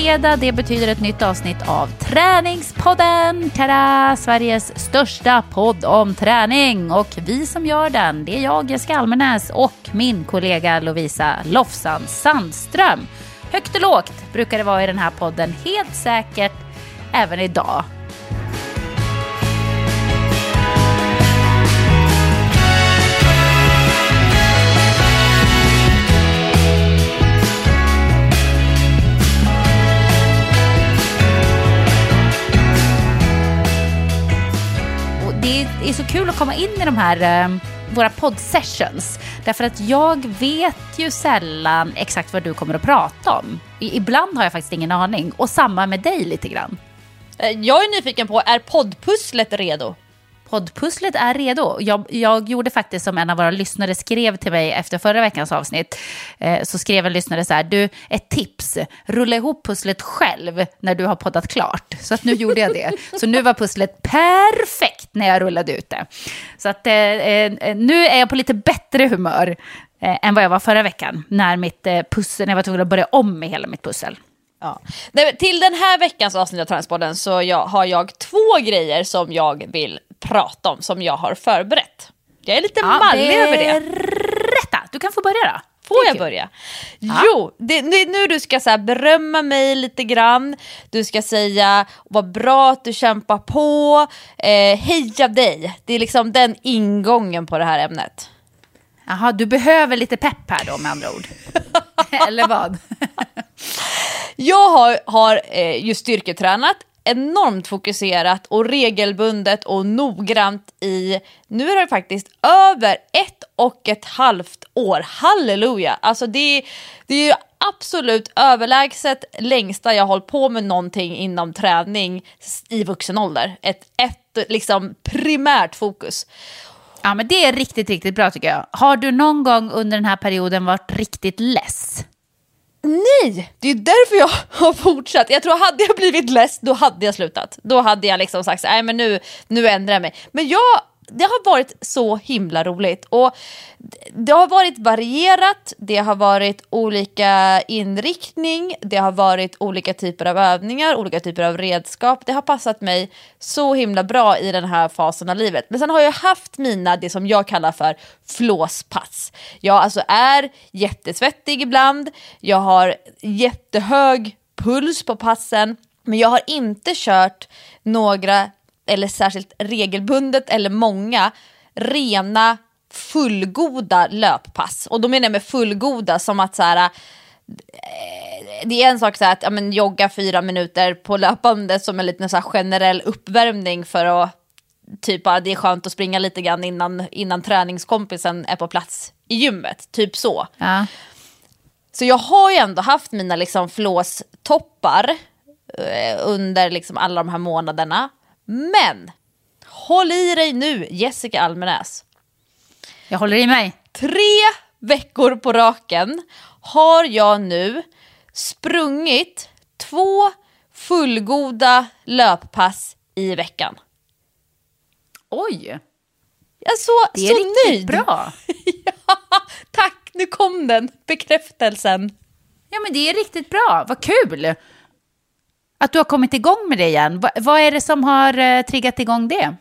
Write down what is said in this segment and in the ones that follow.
Det fredag, det betyder ett nytt avsnitt av Träningspodden. Tada! Sveriges största podd om träning. Och vi som gör den, det är jag, Jessica Almenäs och min kollega Lovisa Lofsan Sandström. Högt och lågt brukar det vara i den här podden, helt säkert även idag. Det är så kul att komma in i de här eh, våra poddsessions. Därför att jag vet ju sällan exakt vad du kommer att prata om. I, ibland har jag faktiskt ingen aning. Och samma med dig lite grann. Eh, jag är nyfiken på, är poddpusslet redo? Poddpusslet är redo. Jag, jag, gjorde faktiskt som en av våra lyssnare skrev till mig efter förra veckans avsnitt. Eh, så skrev en lyssnare så här, du, ett tips, rulla ihop pusslet själv när du har poddat klart. Så att nu gjorde jag det. Så nu var pusslet perfekt när jag rullade ut det. Så att eh, eh nu är jag på lite bättre humör eh, än vad jag var förra veckan. När, mitt, eh, pussel, när jag var tvungen att börja om med hela mitt pussel. Ja. Till den här veckans avsnitt av Träningspodden så jag, har jag två grejer som jag vill prata om som jag har förberett. Jag är lite ja, mallig över det. Rätta, du kan få börja då. Får jag börja? Ja. Jo, det, det, nu du ska så berömma mig lite grann. Du ska säga vad bra att du kämpar på. Eh, heja dig. Det är liksom den ingången på det här ämnet. Jaha, du behöver lite pepp här då med andra ord. Eller vad? jag har, har eh, ju styrketränat enormt fokuserat och regelbundet och noggrant i, nu är det faktiskt över ett och ett halvt år. Halleluja! Alltså det, det är ju absolut överlägset längsta jag hållit på med någonting inom träning i vuxen ålder. Ett, ett liksom primärt fokus. Ja men det är riktigt, riktigt bra tycker jag. Har du någon gång under den här perioden varit riktigt less? Nej, det är därför jag har fortsatt. Jag tror hade jag blivit less, då hade jag slutat. Då hade jag liksom sagt, nej men nu, nu ändrar jag mig. Men jag det har varit så himla roligt. Och det har varit varierat, det har varit olika inriktning, det har varit olika typer av övningar, olika typer av redskap. Det har passat mig så himla bra i den här fasen av livet. Men sen har jag haft mina, det som jag kallar för flåspass. Jag alltså är jättesvettig ibland, jag har jättehög puls på passen, men jag har inte kört några eller särskilt regelbundet eller många rena fullgoda löppass. Och då menar jag med fullgoda som att så här, eh, det är en sak så här att ja, men, jogga fyra minuter på löpande som en liten så generell uppvärmning för att typ att det är skönt att springa lite grann innan, innan träningskompisen är på plats i gymmet. Typ så. Ja. Så jag har ju ändå haft mina liksom flåstoppar eh, under liksom alla de här månaderna. Men håll i dig nu, Jessica Almenäs. Jag håller i mig. Tre veckor på raken har jag nu sprungit två fullgoda löppass i veckan. Oj! Jag är så, det är så riktigt nöjd. bra. ja, tack, nu kom den, bekräftelsen. Ja men det är riktigt bra, vad kul! Att du har kommit igång med det igen. Va, vad är det som har eh, triggat igång det?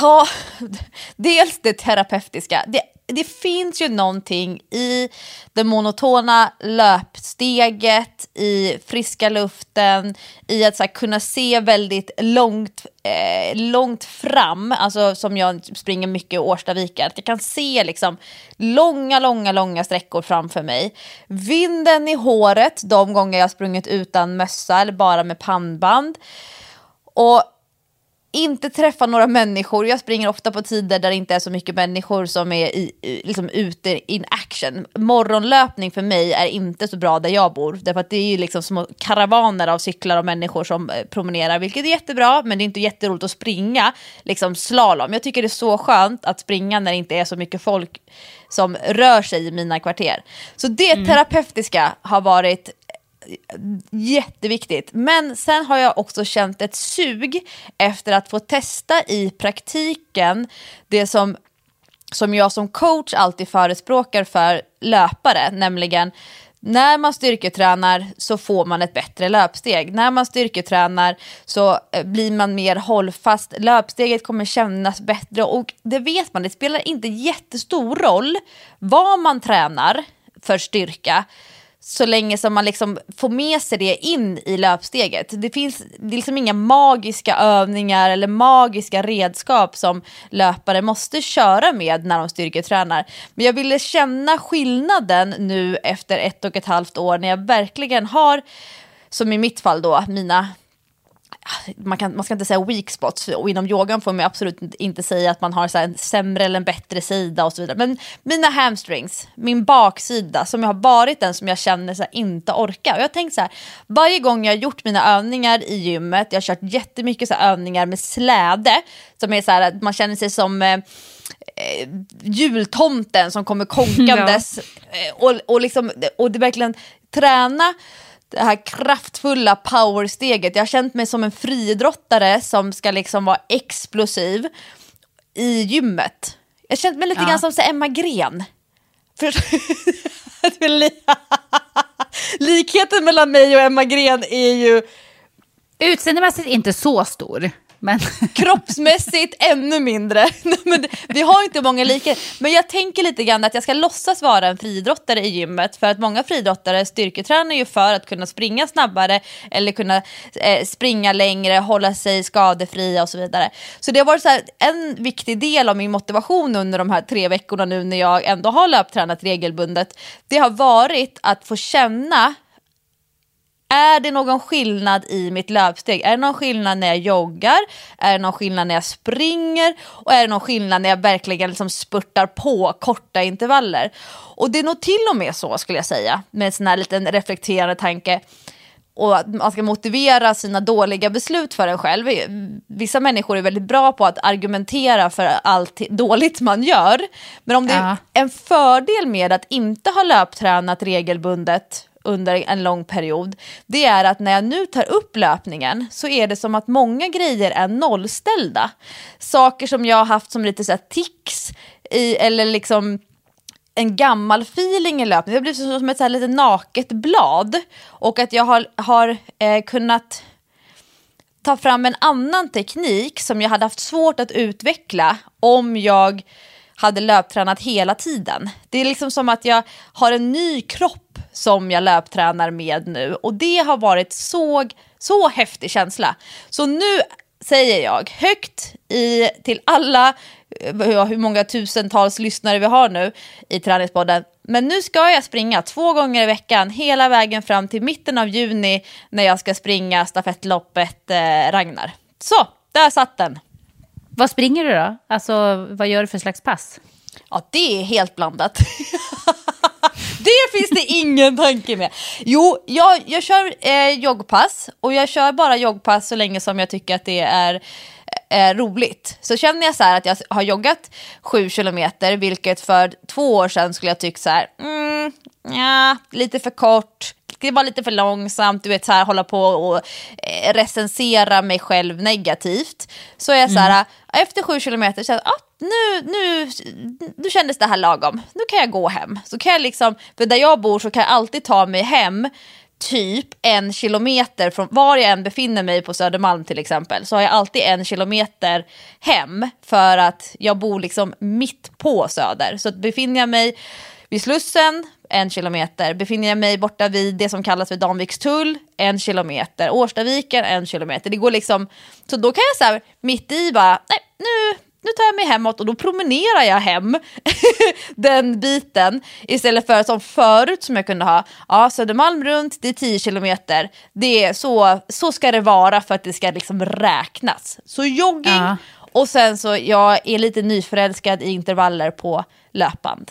Ja, dels det terapeutiska. Det det finns ju någonting i det monotona löpsteget, i friska luften, i att så här, kunna se väldigt långt, eh, långt fram, alltså som jag springer mycket i Årstavika, att jag kan se liksom långa, långa, långa sträckor framför mig. Vinden i håret de gånger jag sprungit utan mössa eller bara med pannband. Och inte träffa några människor. Jag springer ofta på tider där det inte är så mycket människor som är i, liksom ute in action. Morgonlöpning för mig är inte så bra där jag bor. Därför att det är ju liksom små karavaner av cyklar och människor som eh, promenerar. Vilket är jättebra, men det är inte jätteroligt att springa liksom slalom. Jag tycker det är så skönt att springa när det inte är så mycket folk som rör sig i mina kvarter. Så det mm. terapeutiska har varit jätteviktigt. Men sen har jag också känt ett sug efter att få testa i praktiken det som, som jag som coach alltid förespråkar för löpare, nämligen när man styrketränar så får man ett bättre löpsteg. När man styrketränar så eh, blir man mer hållfast. Löpsteget kommer kännas bättre och det vet man, det spelar inte jättestor roll vad man tränar för styrka så länge som man liksom får med sig det in i löpsteget. Det finns liksom inga magiska övningar eller magiska redskap som löpare måste köra med när de styrketränar. Men jag ville känna skillnaden nu efter ett och ett halvt år när jag verkligen har, som i mitt fall då, mina man, kan, man ska inte säga weak spots, och inom yogan får man absolut inte säga att man har så en sämre eller en bättre sida och så vidare. Men mina hamstrings, min baksida som jag har varit den som jag känner så inte orkar. Och jag tänkt så här, varje gång jag har gjort mina övningar i gymmet, jag har kört jättemycket så övningar med släde, som är så här att man känner sig som eh, eh jultomten som kommer konkandes. Ja. Eh, och, och, liksom, och det verkligen träna det här kraftfulla powersteget. Jag har känt mig som en friidrottare som ska liksom vara explosiv i gymmet. Jag har känt mig lite ja. grann som så Emma Gren. Likheten mellan mig och Emma Gren är ju... Utseendemässigt inte så stor. Men... Kroppsmässigt ännu mindre. men vi har inte många likheter. Men jag tänker lite grann att jag ska låtsas vara en friidrottare i gymmet. För att många friidrottare styrketränar ju för att kunna springa snabbare eller kunna eh, springa längre, hålla sig skadefria och så vidare. Så det har varit så här, en viktig del av min motivation under de här tre veckorna nu när jag ändå har löptränat regelbundet. Det har varit att få känna är det någon skillnad i mitt löpsteg? Är det någon skillnad när jag joggar? Är det någon skillnad när jag springer? Och är det någon skillnad när jag verkligen liksom spurtar på korta intervaller? Och det är nog till och med så skulle jag säga, med en sån här liten reflekterande tanke och att man ska motivera sina dåliga beslut för en själv. Vissa människor är väldigt bra på att argumentera för allt dåligt man gör. Men om det är en fördel med att inte ha löptränat regelbundet under en lång period, det är att när jag nu tar upp löpningen så är det som att många grejer är nollställda. Saker som jag har haft som lite så här tics i, eller liksom en gammal feeling i löpningen. Det har blivit som ett så här lite naket blad. Och att jag har, har eh, kunnat ta fram en annan teknik som jag hade haft svårt att utveckla om jag hade löptränat hela tiden. Det är liksom som att jag har en ny kropp som jag löptränar med nu och det har varit så, så häftig känsla. Så nu säger jag högt i, till alla, hur många tusentals lyssnare vi har nu i Träningspodden. Men nu ska jag springa två gånger i veckan hela vägen fram till mitten av juni när jag ska springa stafettloppet eh, Ragnar. Så, där satt den. Vad springer du då? Alltså, vad gör du för slags pass? Ja, det är helt blandat. det finns det ingen tanke med. Jo, jag, jag kör eh, joggpass och jag kör bara joggpass så länge som jag tycker att det är eh, roligt. Så känner jag så här att jag har joggat sju kilometer, vilket för två år sedan skulle jag tycka så här, mm, ja, lite för kort, det var lite för långsamt, du vet så här hålla på och eh, recensera mig själv negativt. Så är jag så här, mm. efter sju kilometer, så här, ah, nu, nu, nu kändes det här lagom, nu kan jag gå hem. Så kan jag liksom, för där jag bor så kan jag alltid ta mig hem typ en kilometer från var jag än befinner mig på Södermalm till exempel så har jag alltid en kilometer hem för att jag bor liksom mitt på Söder. Så befinner jag mig vid Slussen, en kilometer. Befinner jag mig borta vid det som kallas för Danvikstull, en kilometer. Årstaviken, en kilometer. Det går liksom, så då kan jag så här, mitt i bara, nej, nu, nu tar jag mig hemåt och då promenerar jag hem den biten istället för som förut som jag kunde ha, ja Södermalm runt, det är 10 kilometer, det är så, så ska det vara för att det ska liksom räknas. Så jogging ja. och sen så jag är lite nyförälskad i intervaller på löpband.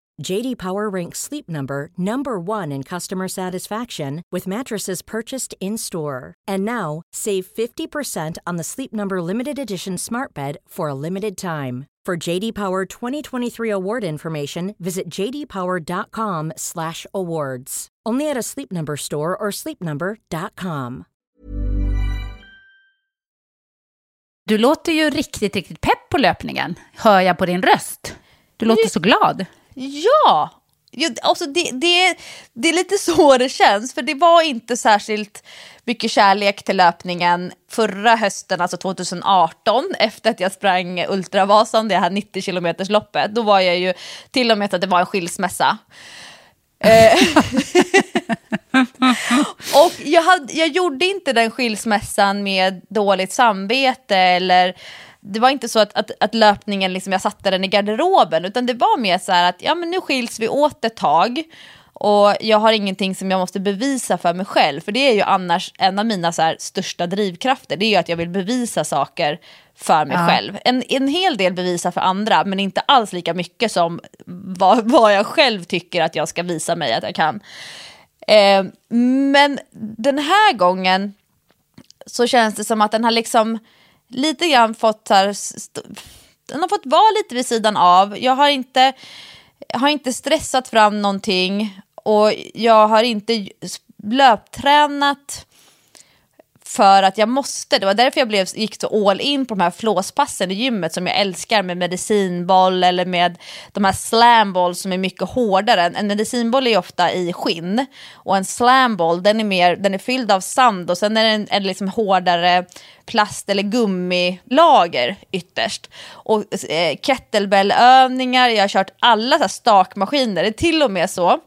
JD Power ranks Sleep Number number 1 in customer satisfaction with mattresses purchased in-store. And now, save 50% on the Sleep Number limited edition Smart Bed for a limited time. For JD Power 2023 award information, visit jdpower.com/awards. Only at a Sleep Number store or sleepnumber.com. Du låter ju riktigt, riktigt pepp på löpningen, hör jag på din röst. Du låter så glad. Ja! Alltså det, det, det är lite så det känns, för det var inte särskilt mycket kärlek till löpningen förra hösten, alltså 2018, efter att jag sprang Ultravasan, det här 90 kilometers loppet. Då var jag ju till och med att det var en skilsmässa. Eh, och jag, hade, jag gjorde inte den skilsmässan med dåligt samvete eller det var inte så att, att, att löpningen, liksom, jag satte den i garderoben, utan det var mer så här att ja, men nu skiljs vi åt ett tag och jag har ingenting som jag måste bevisa för mig själv, för det är ju annars en av mina så här, största drivkrafter, det är ju att jag vill bevisa saker för mig Ja. själv. En, en hel del bevisa för andra, men inte alls lika mycket som vad, vad jag själv tycker att jag ska visa mig att jag kan. Eh, men den här gången så känns det som att den har liksom lite grann fått så här, den har fått vara lite vid sidan av. Jag har inte, jag har inte stressat fram någonting och jag har inte löptränat för att jag måste. Det var därför jag blev, gick så all in på de här flåspassen i gymmet som jag älskar med medicinboll eller med de här slamboll som är mycket hårdare. En medicinboll är ofta i skinn och en slamboll den är, mer, den är fylld av sand och sen är det en, en liksom hårdare plast eller gummilager ytterst. Och eh, kettlebellövningar, jag har kört alla så här stakmaskiner. Det är till och med så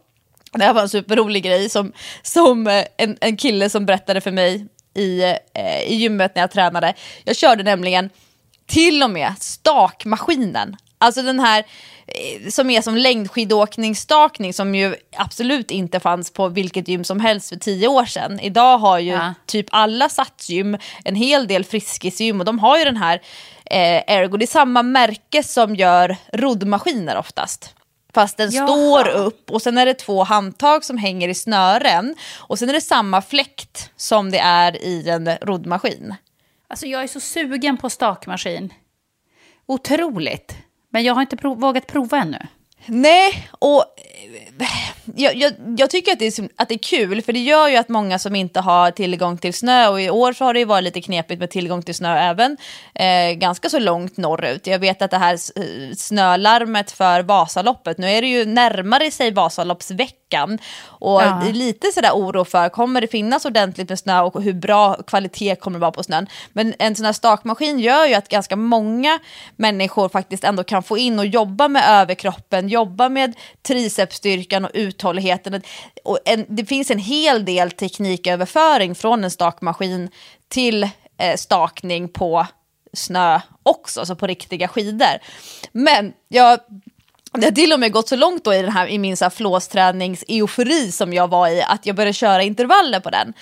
det här var en superrolig grej som, som eh, en, en kille som berättade för mig i, eh, i gymmet när jag tränade. Jag körde nämligen till och med stakmaskinen. Alltså den här eh, som är som längdskidåkningsstakning som ju absolut inte fanns på vilket gym som helst för tio år sedan. Idag har ju Ja. typ alla satsgym, en hel del friskisgym och de har ju den här eh, Ergo. Det är samma märke som gör roddmaskiner oftast. Fast den Jaha. står upp och sen är det två handtag som hänger i snören. Och sen är det samma fläkt som det är i en roddmaskin. Alltså jag är så sugen på stakmaskin. Otroligt. Men jag har inte prov- vågat prova ännu. Nej, och jag, jag, jag tycker att det, är, att det är kul för det gör ju att många som inte har tillgång till snö och i år så har det ju varit lite knepigt med tillgång till snö även eh, ganska så långt norrut. Jag vet att det här eh, snölarmet för Vasaloppet, nu är det ju närmare sig Vasaloppsveckan och Ja. lite sådär oro för kommer det finnas ordentligt med snö och hur bra kvalitet kommer det vara på snön. Men en sån här stakmaskin gör ju att ganska många människor faktiskt ändå kan få in och jobba med överkroppen, jobba med bicepsstyrkan och uthålligheten. Och en, det finns en hel del tekniköverföring från en stakmaskin till eh, stakning på snö också, alltså på riktiga skidor. Men jag det har till och med gått så långt då i, den här, i min flåsträningseufori som jag var i att jag började köra intervaller på den.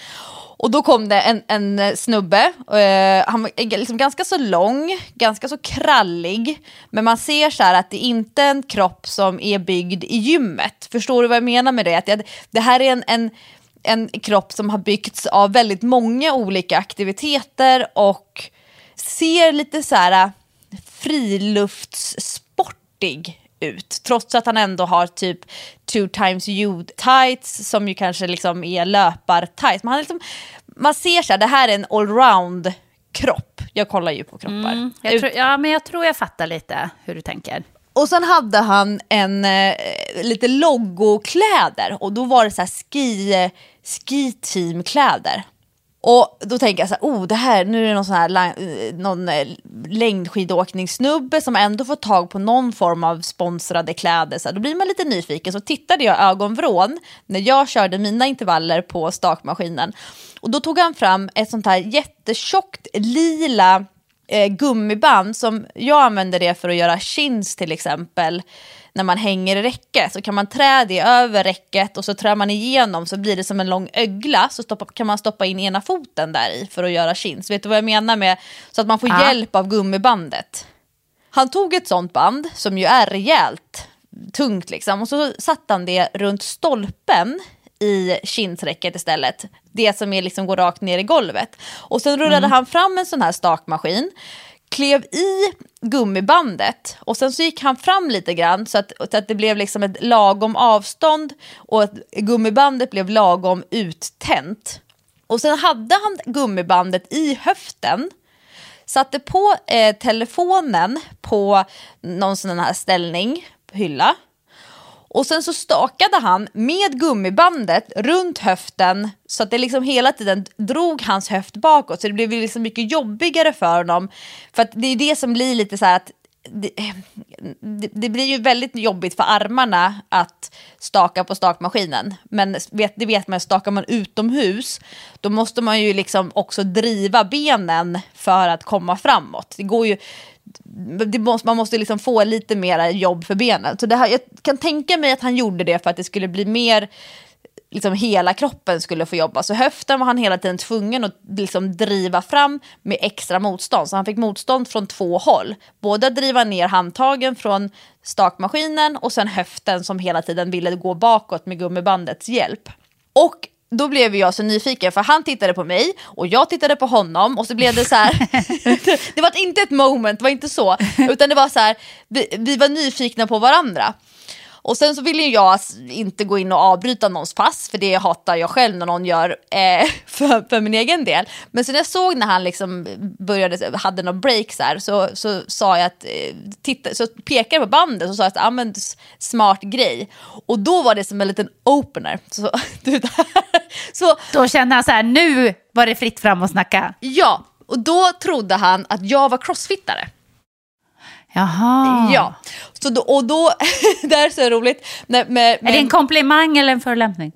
Och då kom det en, en eh, snubbe, eh, han var eh, liksom ganska så lång, ganska så krallig, men man ser så här att det inte är en kropp som är byggd i gymmet. Förstår du vad jag menar med det? Att det, det här är en, en, en kropp som har byggts av väldigt många olika aktiviteter och ser lite så här eh, friluftssportig ut. Trots att han ändå har typ two times you tights som ju kanske liksom är löpar-tights. Man, liksom, man ser så här, det här är en allround kropp. Jag kollar ju på kroppar. Jag Ut- tror, ja, men jag tror jag fattar lite hur du tänker. och sen hade han en eh, lite logokläder och då var det så här ski, ski teamkläder. Och då tänker jag så här, oh det här, nu är det någon sån här eh, någon eh, längdskidåkningssnubbe som ändå får tag på någon form av sponsrade kläder. Så här, då blir man lite nyfiken. Så tittade jag ögonvrån när jag körde mina intervaller på stakmaskinen. Och då tog han fram ett sånt här jättetjockt lila eh, gummiband som jag använder det för att göra chins till exempel. När man hänger i räcke så kan man trä det över räcket och så trär man igenom så blir det som en lång ögla så stoppa, kan man stoppa in ena foten där i för att göra chins. Vet du vad jag menar med så att man får Ja. hjälp av gummibandet? Han tog ett sånt band som ju är rejält tungt liksom och så satte han det runt stolpen i kinsräcket istället. Det som är liksom går rakt ner i golvet. Och sen rullade han fram en sån här stakmaskin, klev i gummibandet och sen så gick han fram lite grann så att, så att det blev liksom ett lagom avstånd och att gummibandet blev lagom uttänt. Och sen hade han gummibandet i höften satte på eh, telefonen på någon sån här ställning, hylla. Och sen så stakade han med gummibandet runt höften så att det liksom hela tiden drog hans höft bakåt. Så det blev liksom mycket jobbigare för honom. För att det är det som blir lite så här att det, det, det blir ju väldigt jobbigt för armarna att staka på stakmaskinen. Men vet, det vet man, stakar man utomhus då måste man ju liksom också driva benen för att komma framåt. Det går ju, måste, man måste liksom få lite mer jobb för benen. Så det här, jag kan tänka mig att han gjorde det för att det skulle bli mer liksom hela kroppen skulle få jobba. Så höften var han hela tiden tvungen att liksom driva fram med extra motstånd. Så han fick motstånd från två håll. Både att driva ner handtagen från stakmaskinen och sen höften som hela tiden ville gå bakåt med gummibandets hjälp. Och då blev jag så nyfiken för han tittade på mig och jag tittade på honom och så blev det så här. det var inte ett moment, det var inte så. Utan det var så här, vi, vi var nyfikna på varandra. Och sen så ville jag inte gå in och avbryta någons pass, för det hatar jag själv när någon gör eh, för, för min egen del. Men sen jag såg när han liksom började, hade någon break så, här, så, så sa jag att, eh, titta, så pekade jag på bandet och sa att, ah, men, smart grej. Och då var det som en liten opener. Så, du, så Då kände han så här, nu var det fritt fram att snacka. ja, och då trodde han att jag var crossfittare. Jaha. Ja, så då, och då, det här är så roligt. Med, med, Är det en komplimang eller en förolämpning?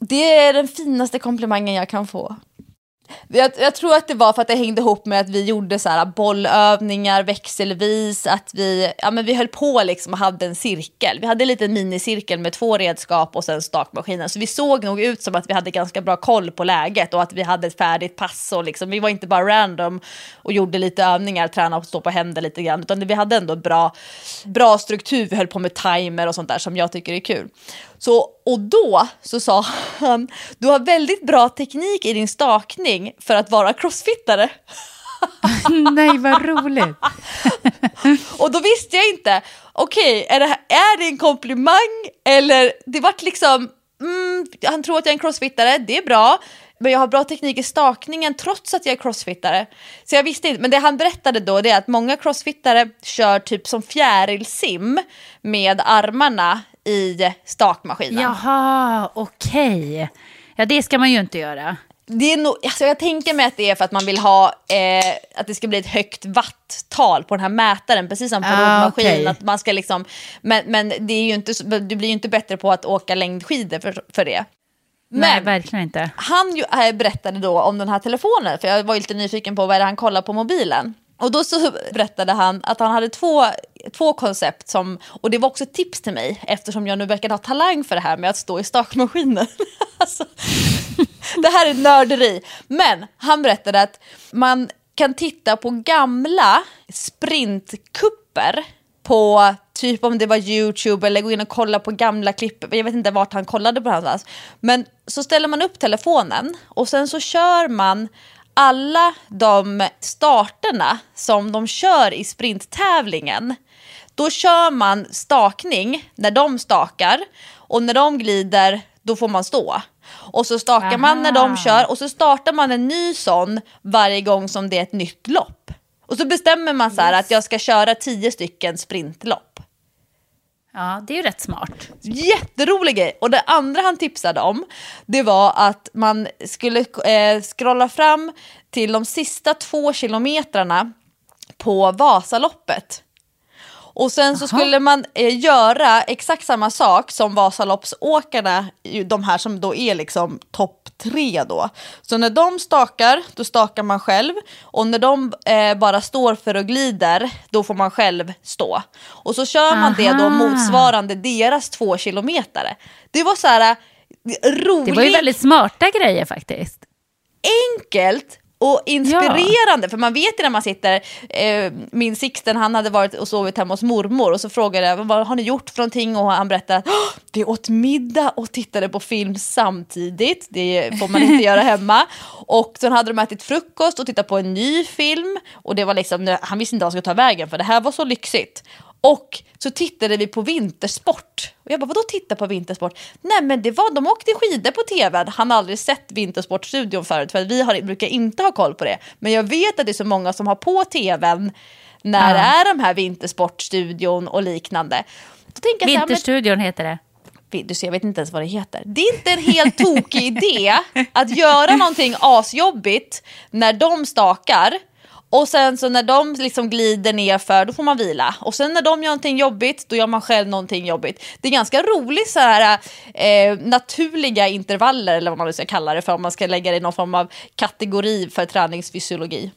Det är den finaste komplimangen jag kan få. Jag, jag tror att det var för att det hängde ihop med att vi gjorde så här bollövningar växelvis, att vi, ja, men vi höll på liksom och hade en cirkel. Vi hade en liten minicirkel med två redskap och sen stakmaskinen. Så vi såg nog ut som att vi hade ganska bra koll på läget och att vi hade ett färdigt pass. Och liksom, vi var inte bara random och gjorde lite övningar, tränade och stå på händer lite grann, utan vi hade ändå bra, bra struktur. Vi höll på med timer och sånt där som jag tycker är kul. Så, och då så sa han, du har väldigt bra teknik i din stakning för att vara crossfittare. Nej, vad roligt. Och då visste jag inte, okej, är, det, här- är det en komplimang eller det vart liksom, mm, han tror att jag är en crossfittare, det är bra. Men jag har bra teknik i stakningen trots att jag är crossfittare. Så jag visste inte, men det han berättade då det är att många crossfittare kör typ som fjärilsim med armarna i stakmaskinen. Jaha, okej. Ja, det ska man ju inte göra. Det är nog, alltså jag tänker mig att det är för att man vill ha eh, att det ska bli ett högt watttal på den här mätaren, precis som på Ah, roddmaskin. okej. Att man ska liksom, men men det är ju inte, du blir ju inte bättre på att åka längdskidor för, för det. Nej, Men verkligen inte. han ju, äh, berättade då om den här telefonen, för jag var ju lite nyfiken på vad är det han kollar på mobilen. Och då så berättade han att han hade två, två koncept som, och det var också ett tips till mig eftersom jag nu verkar ha talang för det här med att stå i stakmaskinen. alltså, det här är nörderi. Men han berättade att man kan titta på gamla sprintkupper på typ om det var YouTube eller gå in och kolla på gamla klipp. Jag vet inte vart han kollade på det någonstans. Men så ställer man upp telefonen och sen så kör man alla de starterna som de kör i sprinttävlingen. Då kör man stakning när de stakar och när de glider då får man stå. Och så stakar man när de Aha. kör och så startar man en ny sån varje gång som det är ett nytt lopp. Och så bestämmer man så här att jag ska köra tio stycken sprintlopp. Ja, det är ju rätt smart. Jätterolig grej! Och det andra han tipsade om, det var att man skulle eh, scrolla fram till de sista två kilometrarna på Vasaloppet. Och sen så skulle man eh, göra exakt samma sak som Vasaloppsåkarna, de här som då är liksom topp tre då. Så när de stakar, då stakar man själv. Och när de eh, bara står för och glider, då får man själv stå. Och så kör man det då Aha. motsvarande deras två kilometer. Det var så här eh, roligt Det var ju väldigt smarta grejer faktiskt. enkelt och inspirerande. För man vet ju när man sitter, eh, min Sixten han hade varit och sovit hemma hos mormor och så frågade jag vad har ni gjort för någonting och han berättade att "Åh, vi åt middag och tittade på film samtidigt. Det får man inte göra hemma. Och sen hade de ätit frukost och tittat på en ny film och det var liksom, han visste inte vad han skulle ta vägen för det här var så lyxigt. Och så tittade vi på vintersport. Och jag bara, vadå titta på vintersport? Nej men det var, de åkte skidor på tv. Han har aldrig sett Vintersportstudion förut för vi har, brukar inte ha koll på det. Men jag vet att det är så många som har på tvn när det är de här Vintersportstudion och liknande. Då så här, Vinterstudion heter det. du ser, jag vet inte ens vad det heter. Det är inte en helt tokig idé att göra någonting asjobbigt när de stakar och sen så när de liksom glider ner för då får man vila. Och sen när de gör någonting jobbigt, då gör man själv någonting jobbigt. Det är ganska roligt så här eh, naturliga intervaller eller vad man nu ska kalla det för om man ska lägga det i någon form av kategori för träningsfysiologi.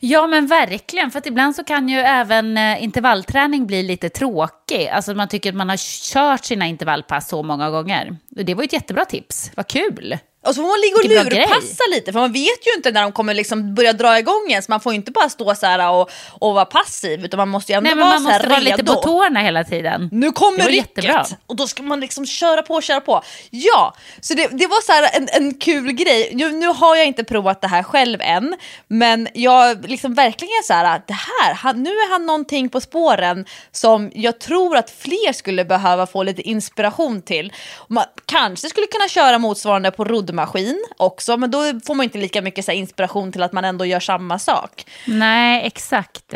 Ja men verkligen, för att ibland så kan ju även eh, intervallträning bli lite tråkig. Alltså man tycker att man har kört sina intervallpass så många gånger. Det var ju ett jättebra tips, vad kul. Och så får man ligga och lurpassa lite för man vet ju inte när de kommer liksom börja dra igång ens. Man får ju inte bara stå så här och, och vara passiv utan man måste ju ändå Nej vara man så här måste vara redo. lite på tårna hela tiden. Nu kommer rycket och då ska man liksom köra på, köra på. Ja, så det, det var så här en, en kul grej. Nu, nu har jag inte provat det här själv än, men jag liksom verkligen så här det här, han, nu är han någonting på spåren som jag tror att fler skulle behöva få lite inspiration till. Man kanske skulle kunna köra motsvarande på roddmaskin också, men då får man inte lika mycket så inspiration till att man ändå gör samma sak. Nej, exakt.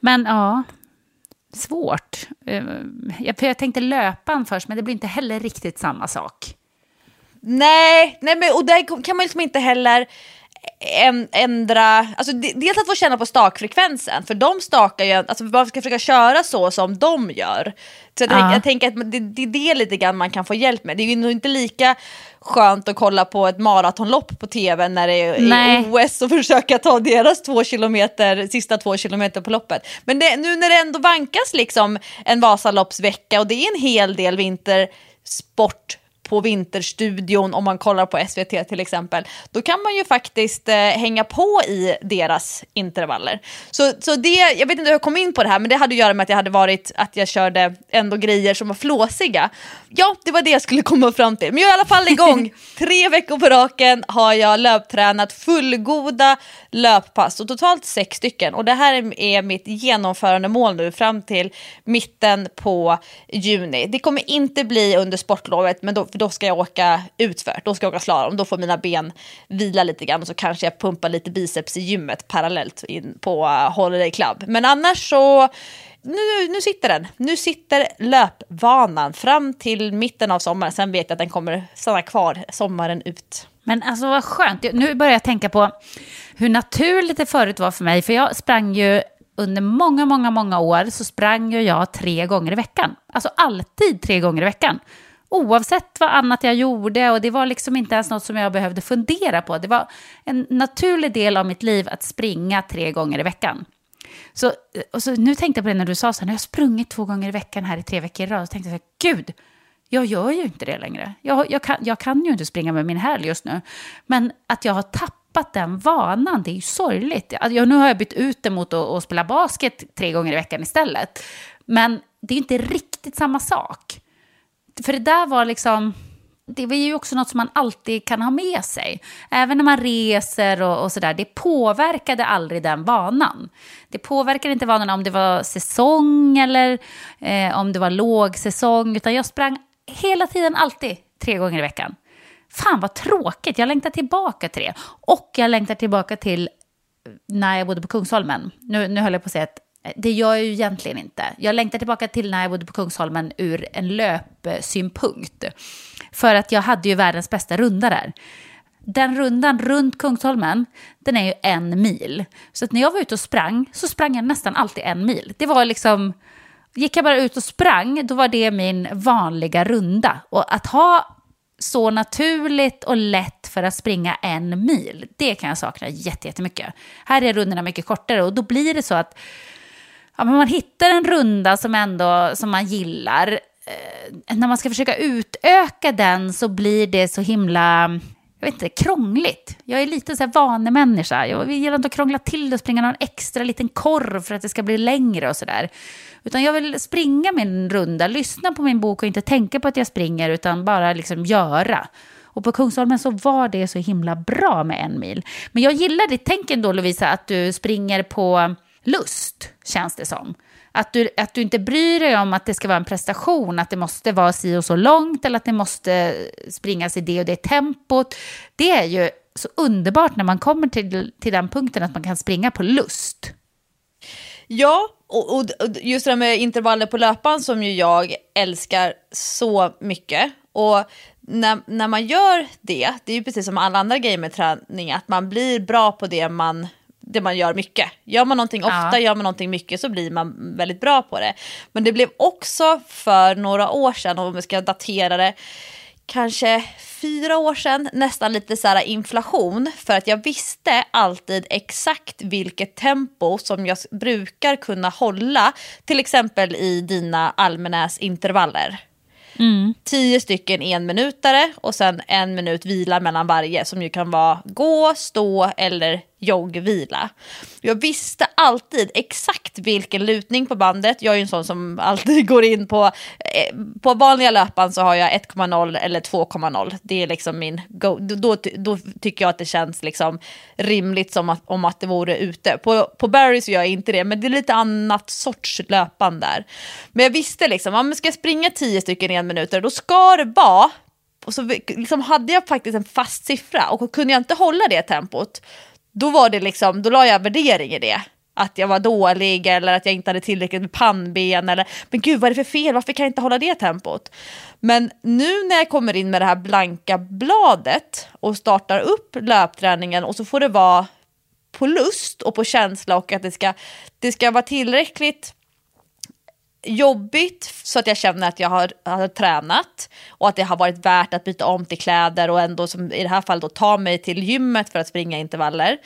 Men ja, svårt. Eh, Jag, för jag tänkte löpan först, men det blir inte heller riktigt samma sak. Nej, nej men, och där kan man liksom inte heller ändra, alltså de- dels att få känna på stakfrekvensen, för de stakar ju, alltså man ska försöka köra så som de gör. Så jag, Ja. tänk, jag tänker att det, det är det lite grann man kan få hjälp med. Det är ju nog inte lika skönt att kolla på ett maratonlopp på tv när det är Nej. OS och försöka ta deras två kilometer, sista två kilometer på loppet. Men det, nu när det ändå vankas liksom en Vasaloppsvecka och det är en hel del vintersport på Vinterstudion om man kollar på SVT till exempel, då kan man ju faktiskt eh, hänga på i deras intervaller. Så, så det, jag vet inte hur jag kom in på det här, men det hade att göra med att jag hade varit, att jag körde ändå grejer som var flåsiga. Ja, det var det jag skulle komma fram till. Men jag är i alla fall igång. Tre veckor på raken har jag löptränat fullgoda löppass, och totalt sex stycken. Och det här är- mitt genomförande mål nu fram till mitten på juni. Det kommer inte bli under sportlovet, men då, för då ska jag åka utför. Då ska jag åka slalom. Då får mina ben vila lite grann och så kanske jag pumpar lite biceps i gymmet parallellt in på eh, Holiday Club. Men annars så nu, nu sitter den. Nu sitter löpvanan fram till mitten av sommaren. Sen vet jag att den kommer stanna kvar sommaren ut. Men alltså vad skönt. Nu börjar jag tänka på hur naturligt det förut var för mig. För jag sprang ju under många, många, många år så sprang ju jag tre gånger i veckan. Alltså alltid tre gånger i veckan. Oavsett vad annat jag gjorde och det var liksom inte ens något som jag behövde fundera på. Det var en naturlig del av mitt liv att springa tre gånger i veckan. Så, och så nu tänkte jag på det när du sa så här, när jag har sprungit två gånger i veckan här i tre veckor i rad, så tänkte jag så här, gud, jag gör ju inte det längre. Jag, jag, kan, jag kan ju inte springa med min häl just nu. Men att jag har tappat den vanan, det är ju sorgligt. Jag, nu har jag bytt ut det mot att, att spela basket tre gånger i veckan istället. Men det är inte riktigt samma sak. För det där var liksom, det är ju också något som man alltid kan ha med sig. Även när man reser och, och sådär, det påverkade aldrig den vanan. Det påverkade inte vanan om det var säsong eller eh, om det var lågsäsong, utan jag sprang hela tiden alltid tre gånger i veckan. Fan vad tråkigt, jag längtar tillbaka till det. Och jag längtar tillbaka till eh, när jag bodde på Kungsholmen. Nu, nu höll jag på att säga att det gör jag ju egentligen inte. Jag längtar tillbaka till när jag bodde på Kungsholmen ur en löpsynpunkt. För att jag hade ju världens bästa runda där. den rundan runt Kungsholmen, den är ju en mil. Så att när jag var ute och sprang så sprang jag nästan alltid en mil. Det var liksom, gick jag bara ut och sprang, då var det min vanliga runda. Och att ha så naturligt och lätt för att springa en mil, det kan jag sakna jättemycket. Här är rundorna mycket kortare och då blir det så att ja, men man hittar en runda som, ändå, som man gillar. Eh, när man ska försöka utöka den så blir det så himla jag vet inte, krångligt. Jag är lite så här vanemänniska. Jag gillar inte att krångla till det och springa någon extra liten korv för att det ska bli längre och sådär. Utan jag vill springa min runda, lyssna på min bok och inte tänka på att jag springer utan bara liksom göra. Och på Kungsholmen så var det så himla bra med en mil. Men jag gillar ditt tänk ändå Lovisa att du springer på lust, känns det som. Att du, att du inte bryr dig om att det ska vara en prestation, att det måste vara si och så långt eller att det måste springas i det och det tempot. Det är ju så underbart när man kommer till, till den punkten att man kan springa på lust. Ja, och, och just det här med intervaller på löpan som ju jag älskar så mycket. Och när, när man gör det, det är ju precis som alla andra grejer med träning, att man blir bra på det man det man gör mycket. Gör man någonting ofta, ja. gör man någonting mycket så blir man väldigt bra på det. Men det blev också för några år sedan, om vi ska datera det, kanske fyra år sedan, nästan lite så här inflation. För att jag visste alltid exakt vilket tempo som jag brukar kunna hålla. Till exempel i dina Almenäs-intervaller. Mm. Tio stycken enminutare och sen en minut vila mellan varje som ju kan vara gå, stå eller joggvila. Jag visste alltid exakt vilken lutning på bandet. Jag är ju en sån som alltid går in på, eh, på vanliga löpan så har jag 1,0 eller 2,0. Det är liksom min go. Då, då, tycker jag att det känns liksom rimligt som att, om att det vore ute. På, på Barry's gör jag inte det, men det är lite annat sorts löpan där. Men jag visste liksom, om jag ska springa 10 stycken i en minut, då ska det vara och så liksom hade jag faktiskt en fast siffra och kunde jag inte hålla det tempot då var det liksom, då la jag värdering i det. Att jag var dålig eller att jag inte hade tillräckligt med pannben eller men gud vad är det för fel, varför kan jag inte hålla det tempot? Men nu när jag kommer in med det här blanka bladet och startar upp löpträningen och så får det vara på lust och på känsla och att det ska, det ska vara tillräckligt jobbigt så att jag känner att jag har, har tränat och att det har varit värt att byta om till kläder och ändå som i det här fallet då ta mig till gymmet för att springa intervaller.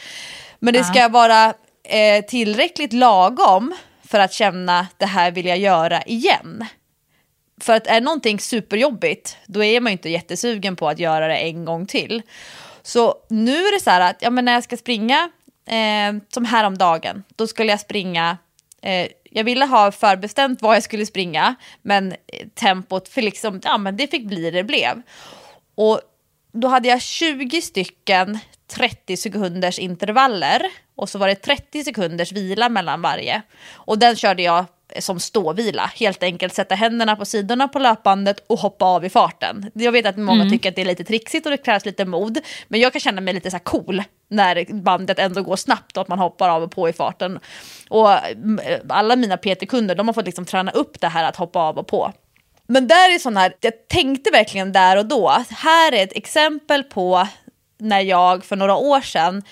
Men det ska vara eh, tillräckligt lagom för att känna det här vill jag göra igen. För att är någonting superjobbigt då är man ju inte jättesugen på att göra det en gång till. Så nu är det så här att ja, men när jag ska springa, eh, som häromdagen, då skulle jag springa eh, jag ville ha förbestämt vad jag skulle springa, men tempot, för liksom, ja, men det fick bli det blev. Och då hade jag 20 stycken 30 sekunders intervaller och så var det 30 sekunders vila mellan varje. Och den körde jag som ståvila, helt enkelt sätta händerna på sidorna på löpbandet och hoppa av i farten. Jag vet att många mm. tycker att det är lite trixigt och det krävs lite mod, men jag kan känna mig lite så cool när bandet ändå går snabbt och att man hoppar av och på i farten. Och mm, alla mina PT-kunder, de har fått liksom träna upp det här att hoppa av och på. Men där är sån här, jag tänkte verkligen där och då, här är ett exempel på när jag för några år sedan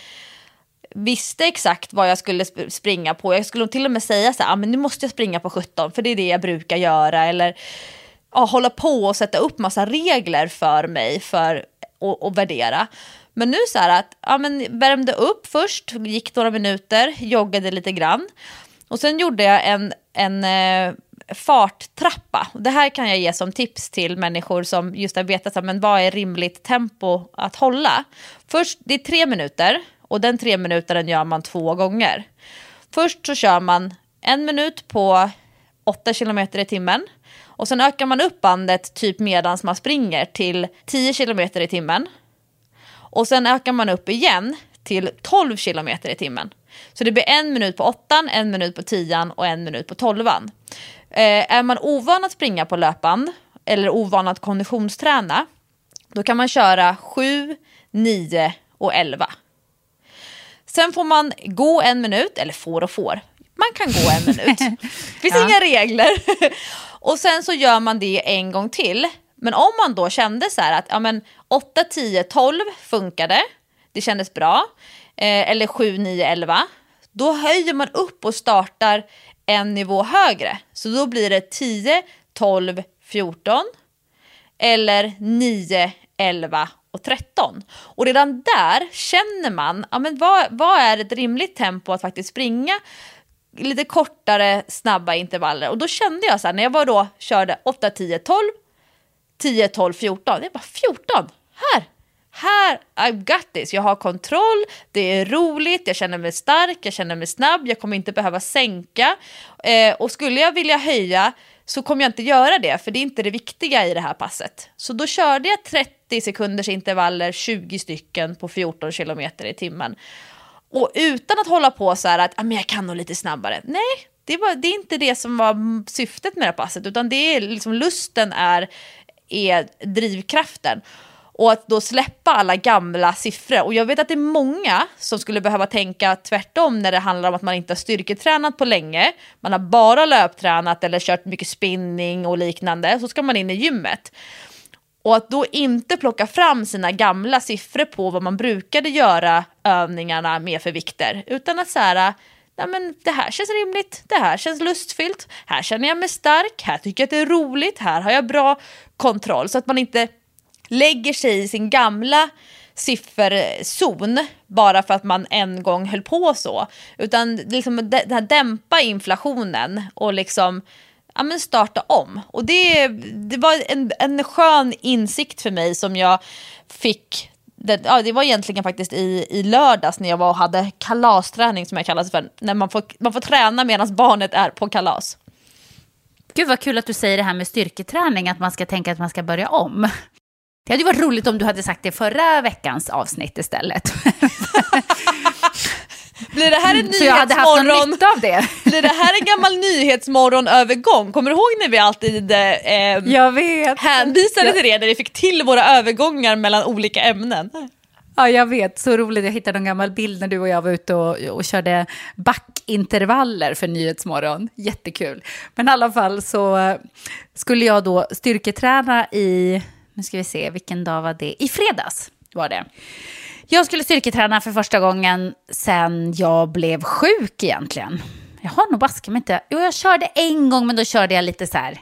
visste exakt vad jag skulle springa på. Jag skulle till och med säga så här, ah, men nu måste jag springa på 17 för det är det jag brukar göra. Eller ah, hålla på och sätta upp massa regler för mig för att värdera. Men nu så här att, ja men värmde upp först, gick några minuter, joggade lite grann. Och sen gjorde jag en, en eh, farttrappa. Det här kan jag ge som tips till människor som just har vetat men vad är rimligt tempo att hålla. Först, det är tre minuter och den tre minuteren gör man två gånger. Först så kör man en minut på 8 km i timmen. Och sen ökar man upp bandet typ medans man springer till 10 km i timmen. Och sen ökar man upp igen till 12 km i timmen. Så det blir en minut på åttan, en minut på tian och en minut på tolvan. Eh, är man ovan att springa på löpband eller ovan att konditionsträna, då kan man köra 7, 9 och 11. Sen får man gå en minut, eller får och får, man kan gå en minut. Det finns ja. inga regler. och sen så gör man det en gång till, men om man då kände så här att ja, men 8, 10, 12 funkade, det kändes bra, eh, eller 7, 9, 11, då höjer man upp och startar en nivå högre. Så då blir det 10, 12, 14 eller 9, 11 och 13. Och redan där känner man, ja, men vad, vad är ett rimligt tempo att faktiskt springa lite kortare, snabba intervaller. Och då kände jag så här, när jag var då körde 8, 10, 12, 10, 12, 14. Jag bara 14! Här! Här, I've got this. Jag har kontroll, det är roligt, jag känner mig stark, jag känner mig snabb, jag kommer inte behöva sänka. Eh, och skulle jag vilja höja så kommer jag inte göra det, för det är inte det viktiga i det här passet. Så då körde jag 30 sekunders intervaller, 20 stycken på 14 kilometer i timmen. Och utan att hålla på så här att ah, men jag kan nog lite snabbare. Nej, det, var, det är inte det som var syftet med det här passet, utan det är liksom lusten är, är drivkraften. Och att då släppa alla gamla siffror. Och jag vet att det är många som skulle behöva tänka tvärtom när det handlar om att man inte har styrketränat på länge. Man har bara löptränat eller kört mycket spinning och liknande. Så ska man in i gymmet. Och att då inte plocka fram sina gamla siffror på vad man brukade göra övningarna med för vikter. Utan att så här, ja, men det här känns rimligt, det här känns lustfyllt, här känner jag mig stark, här tycker jag att det är roligt, här har jag bra kontroll. Så att man inte lägger sig i sin gamla sifferzon bara för att man en gång höll på så. Utan liksom dämpa inflationen och liksom ja, men starta om. Och det, det var en, en skön insikt för mig som jag fick det, ja, det var egentligen faktiskt i, i lördags när jag var och hade kalasträning som jag kallar det för. När man får, man får träna medan barnet är på kalas. Gud vad kul att du säger det här med styrketräning, att man ska tänka att man ska börja om. Det hade varit roligt om du hade sagt det förra veckans avsnitt istället. Blir det här en Så jag hade haft någon nyhetsmorgon? nytta av det. Blir det här en gammal nyhetsmorgonövergång? Kommer du ihåg när vi alltid eh, Jag vet. hänvisade till det när vi fick till våra övergångar mellan olika ämnen? Ja, jag vet. Så roligt. Jag hittade en gammal bild när du och jag var ute och, och körde backintervaller för Nyhetsmorgon. Jättekul. Men i alla fall så eh, skulle jag då styrketräna i, nu ska vi se, vilken dag var det? I fredags var det. Jag skulle styrketräna för första gången sen jag blev sjuk egentligen. Jag har nog baske mig inte. Jo, jag körde en gång, men då körde jag lite så här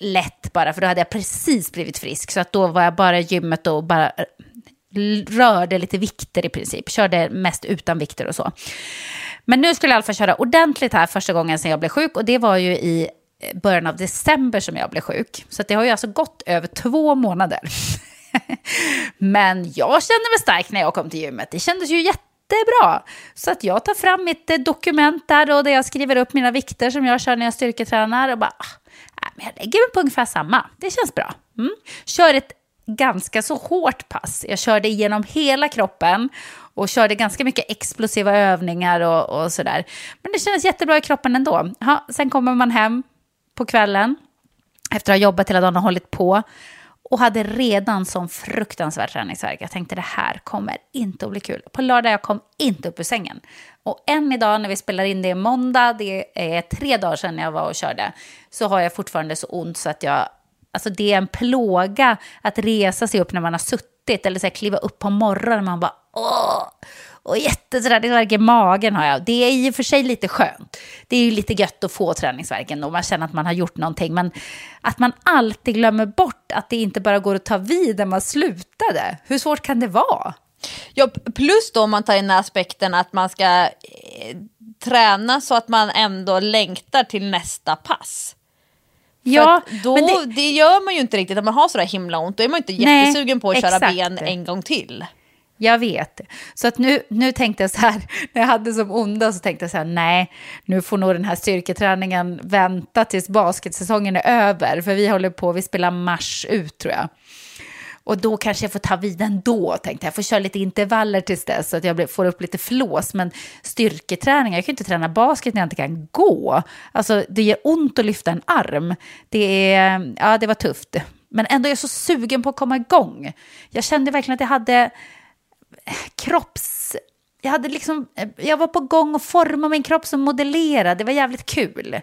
lätt bara, för då hade jag precis blivit frisk. Så att då var jag bara i gymmet och bara eh, rörde lite vikter i princip. Körde mest utan vikter och så. Men nu skulle jag i alla fall köra ordentligt här första gången sen jag blev sjuk. Och det var ju i eh, början av december som jag blev sjuk. Så det har ju alltså gått över två månader. Men jag kände mig stark när jag kom till gymmet. Det kändes ju jättebra. Så att jag tar fram mitt eh, dokument där och där jag skriver upp mina vikter som jag kör när jag styrketränar och bara, ah, men jag lägger mig på ungefär samma. Det känns bra. Mm. Kör ett ganska så hårt pass. Jag körde igenom hela kroppen och körde ganska mycket explosiva övningar och, och sådär. Men det kändes jättebra i kroppen ändå. Ha, sen kommer man hem på kvällen efter att ha jobbat hela dagen och hållit på och hade redan sån fruktansvärd träningsvärk. Jag tänkte det här kommer inte att bli kul. På lördag jag kom inte upp ur sängen. Och än idag när vi spelar in det är måndag, det är tre dagar sedan jag var och körde, så har jag fortfarande så ont så att jag, alltså det är en plåga att resa sig upp när man har suttit eller så här, kliva upp på morgonen man bara åh. Och jätteträningsvärk i magen har jag. Det är i och för sig lite skönt. Det är ju lite gött att få träningsvärken och man känner att man har gjort någonting. Men att man alltid glömmer bort att det inte bara går att ta vid där man slutade. Hur svårt kan det vara? Ja, plus då om man tar in aspekten att man ska eh, träna så att man ändå längtar till nästa pass. För Ja, då, men det... det, gör man ju inte riktigt, om man har sådär himla ont, då är man inte Nej, jättesugen på att köra ben en gång till. Jag vet. Så att nu, nu tänkte jag så här, när jag hade som onda så tänkte jag så här, nej, nu får nog den här styrketräningen vänta tills basketsäsongen är över, för vi håller på, vi spelar mars ut tror jag. Och då kanske jag får ta vid ändå, tänkte jag. Jag får köra lite intervaller tills dess så att jag får upp lite flås. Men styrketräning, jag kan ju inte träna basket när jag inte kan gå. Alltså det gör ont att lyfta en arm. Det, är, ja, det var tufft. Men ändå är jag så sugen på att komma igång. Jag kände verkligen att jag hade kropps... Jag, hade liksom, jag var på gång att forma min kropp som modellerad. Det var jävligt kul.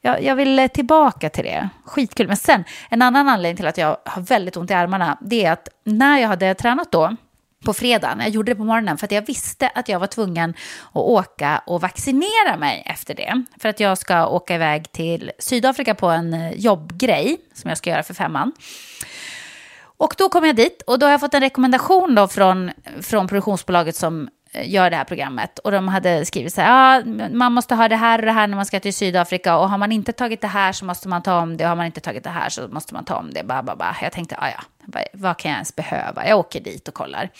jag, jag vill tillbaka till det. Skitkul. Men sen, en annan anledning till att jag har väldigt ont i armarna, det är att när jag hade tränat då, på fredagen. Jag gjorde det på morgonen för att jag visste att jag var tvungen att åka och vaccinera mig efter det. För att jag ska åka iväg till Sydafrika på en jobbgrej som jag ska göra för femman. Och då kom jag dit och då har jag fått en rekommendation då från, från produktionsbolaget som eh, gör det här programmet. Och de hade skrivit så här, ah, man måste ha det här och det här när man ska till Sydafrika. Och har man inte tagit det här så måste man ta om det. Och har man inte tagit det här så måste man ta om det. Bah, bah, bah. Jag tänkte, ah, ja, vad kan jag ens behöva? Jag åker dit och kollar.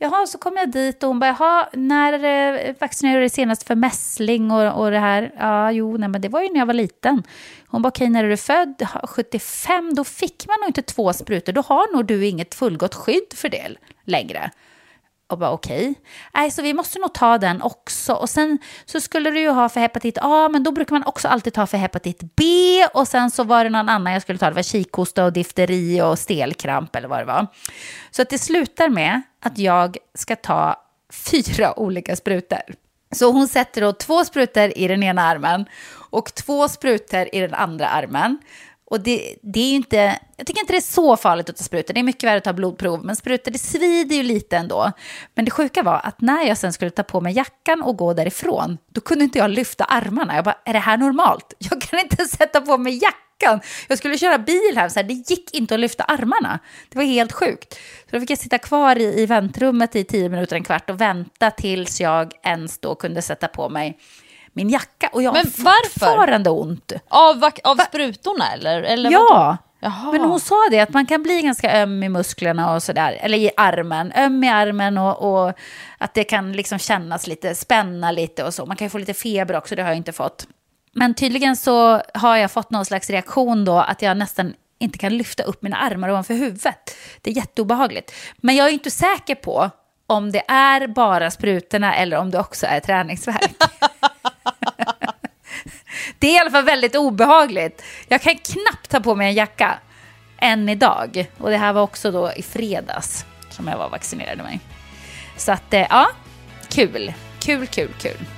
Jaha, så kom jag dit och hon bara, jaha, när eh, vaccinerade du dig senast för mässling och, och det här? Ja, jo, nej, men det var ju när jag var liten. Hon bara, okej, okay, när är du född? 75, då fick man nog inte två sprutor. Då har nog du inget fullgott skydd för det längre. Och bara okej. Okay. så vi måste nog ta den också. Och sen så skulle du ju ha för hepatit A, men då brukar man också alltid ta för hepatit B. Och sen så var det någon annan jag skulle ta, det var kikhosta och difteri och stelkramp eller vad det var. Så att det slutar med att jag ska ta fyra olika sprutor. Så hon sätter då två sprutor i den ena armen och två sprutor i den andra armen. Och det, det är inte, jag tycker inte det är så farligt att ta sprutor. Det är mycket värre att ta blodprov, men sprutor det svider ju lite ändå. Men det sjuka var att när jag sen skulle ta på mig jackan och gå därifrån, då kunde inte jag lyfta armarna. Jag bara, är det här normalt? Jag kan inte sätta på mig jackan. Jag skulle köra bil här, så här, det gick inte att lyfta armarna. Det var helt sjukt. Så då fick jag sitta kvar i, i väntrummet i tio minuter, en kvart och vänta tills jag ens då kunde sätta på mig min jacka och jag men har fortfarande ont. Av, av sprutorna eller? eller ja, men hon sa det att man kan bli ganska öm i musklerna och sådär, eller i armen, öm i armen och, och, att det kan liksom kännas lite, spänna lite och så. Man kan ju få lite feber också, det har jag inte fått. Men tydligen så har jag fått någon slags reaktion då att jag nästan inte kan lyfta upp mina armar ovanför huvudet. Det är jätteobehagligt. Men jag är inte säker på om det är bara sprutorna eller om det också är träningsverk. det är i alla fall väldigt obehagligt. Jag kan knappt ta på mig en jacka än idag. Och det här var också då i fredags som jag var vaccinerad mig. Så att, eh, ja, kul. Kul, kul, kul.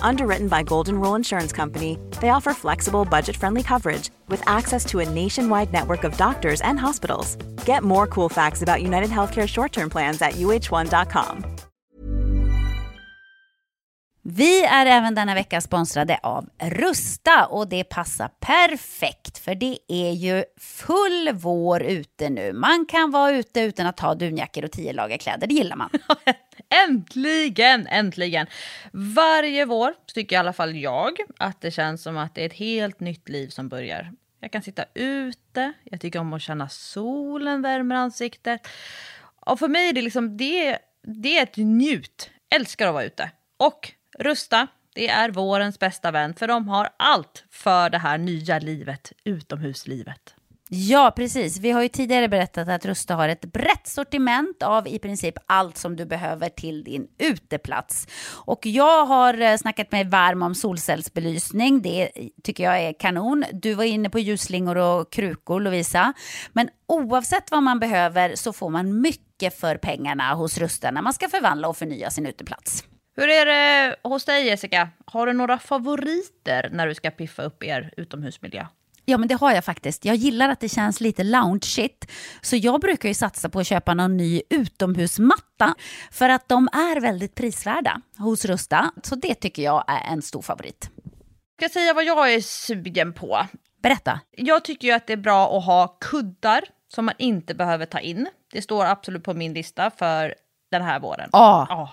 Underwritten by Golden Rule Insurance Company, they offer flexible, budget friendly coverage with access to a nationwide network of doctors and hospitals. Get more cool facts about United Healthcare short term plans at uh1.com. Vi är även denna vecka sponsrade av Rusta och det passar perfekt för det är ju full vår ute nu. Man kan vara ute utan att ha dunjackor och tio lager kläder, det gillar man. Äntligen, äntligen! Varje vår tycker i alla fall jag att det känns som att det är ett helt nytt liv som börjar. Jag kan sitta ute, jag tycker om att känna solen värmer ansiktet. Och för mig är det liksom, det, det är ett njut. Älskar att vara ute. Och Rusta, det är vårens bästa vän för de har allt för det här nya livet, utomhuslivet. Ja, precis. Vi har ju tidigare berättat att Rusta har ett brett sortiment av i princip allt som du behöver till din uteplats. Och jag har eh, snackat mig varm om solcellsbelysning. Det tycker jag är kanon. Du var inne på ljusslingor och krukor, Lovisa. Men oavsett vad man behöver så får man mycket för pengarna hos Rusta när man ska förvandla och förnya sin uteplats. Hur är det hos dig Jessica? Har du några favoriter när du ska piffa upp er utomhusmiljö? Ja, men det har jag faktiskt. Jag gillar att det känns lite loungeigt. Så jag brukar ju satsa på att köpa någon ny utomhusmatta för att de är väldigt prisvärda hos Rusta. Så det tycker jag är en stor favorit. Ska jag säga vad jag är sugen på? Berätta. Jag tycker ju att det är bra att ha kuddar som man inte behöver ta in. Det står absolut på min lista för den här våren. Ja. Ja.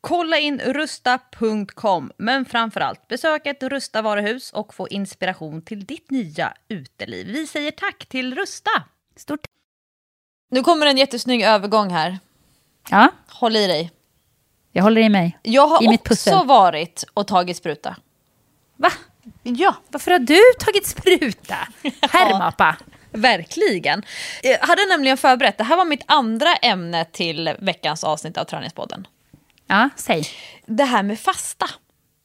Kolla in rusta.com, men framförallt besök ett Rusta varuhus och få inspiration till ditt nya uteliv. Vi säger tack till Rusta! Stort Nu kommer en jättesnygg övergång här. Ja, Håll i dig. jag håller i mig. Jag har I mitt också pussel. varit och tagit spruta. Va? Ja, Varför har du tagit spruta? Hermapa. verkligen. Jag hade nämligen förberett, det här var mitt andra ämne till veckans avsnitt av Träningspodden. Ja, säg. Det här med fasta.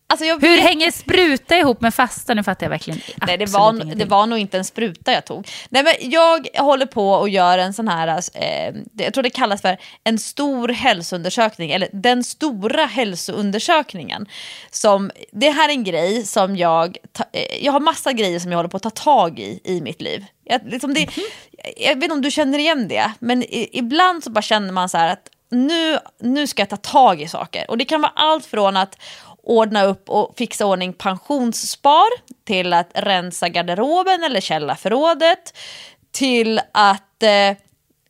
Alltså jag Hur hänger spruta ihop med fasta? Nu fattar jag verkligen Nej, det var, ingenting. det var nog inte en spruta jag tog. Nej, men jag håller på och gör en sån här, eh, det- jag tror det kallas för en stor hälsoundersökning, eller den stora hälsoundersökningen. Som, det här är en grej som jag, ta, eh, jag har massa grejer som jag håller på att ta tag i i mitt liv. Jag, liksom det, jag vet inte om du känner igen det, men i, ibland så bara känner man så här att nu, nu ska jag ta tag i saker. Och det kan vara allt från att ordna upp och fixa ordning pensionsspar till att rensa garderoben eller källarförrådet till att eh,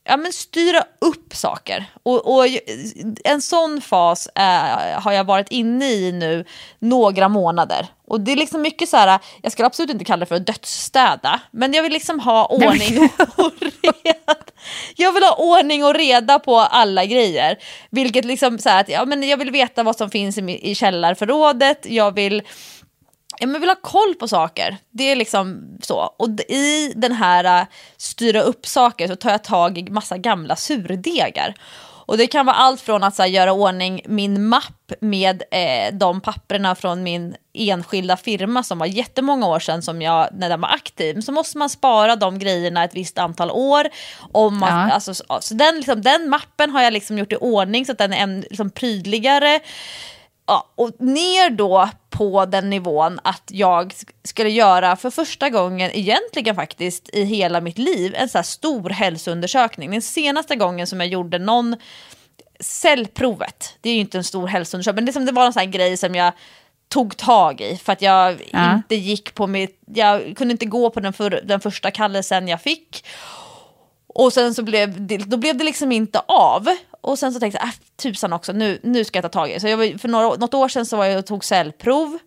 ja, men styra upp saker. Och, och en sån fas eh, har jag varit inne i nu några månader. Och det är liksom mycket så här, jag skulle absolut inte kalla det för att dödsstäda, men jag vill liksom ha ordning och reda. Jag vill ha ordning och reda på alla grejer. Vilket liksom så här att, ja, men jag vill veta vad som finns i, källarförrådet, jag vill Ja, men vill ha koll på saker. Det är liksom så. Och i den här uh, styra upp saker så tar jag tag i massa gamla surdegar. Och det kan vara allt från att här, göra ordning min mapp med eh, de papperna från min enskilda firma som var jättemånga år sedan som jag, när den var aktiv. Så måste man spara de grejerna ett visst antal år. Om man, Ja. alltså, så, så den, liksom, den mappen har jag liksom gjort i ordning så att den är en, liksom, prydligare. Ja, och ner då på den nivån att jag sk- skulle göra för första gången egentligen faktiskt i hela mitt liv en så här stor hälsoundersökning. Den senaste gången som jag gjorde någon cellprovet, det är ju inte en stor hälsoundersökning, men det, som det var en sån här grej som jag tog tag i för att jag Ja. inte gick på mitt, jag kunde inte gå på den, för, den första kallelsen jag fick. Och sen så blev det, då blev det liksom inte av. Och sen så tänkte jag, äh, tusan också, nu, nu ska jag ta tag i det. Så jag var, för några, något år sedan så var jag och tog cellprov.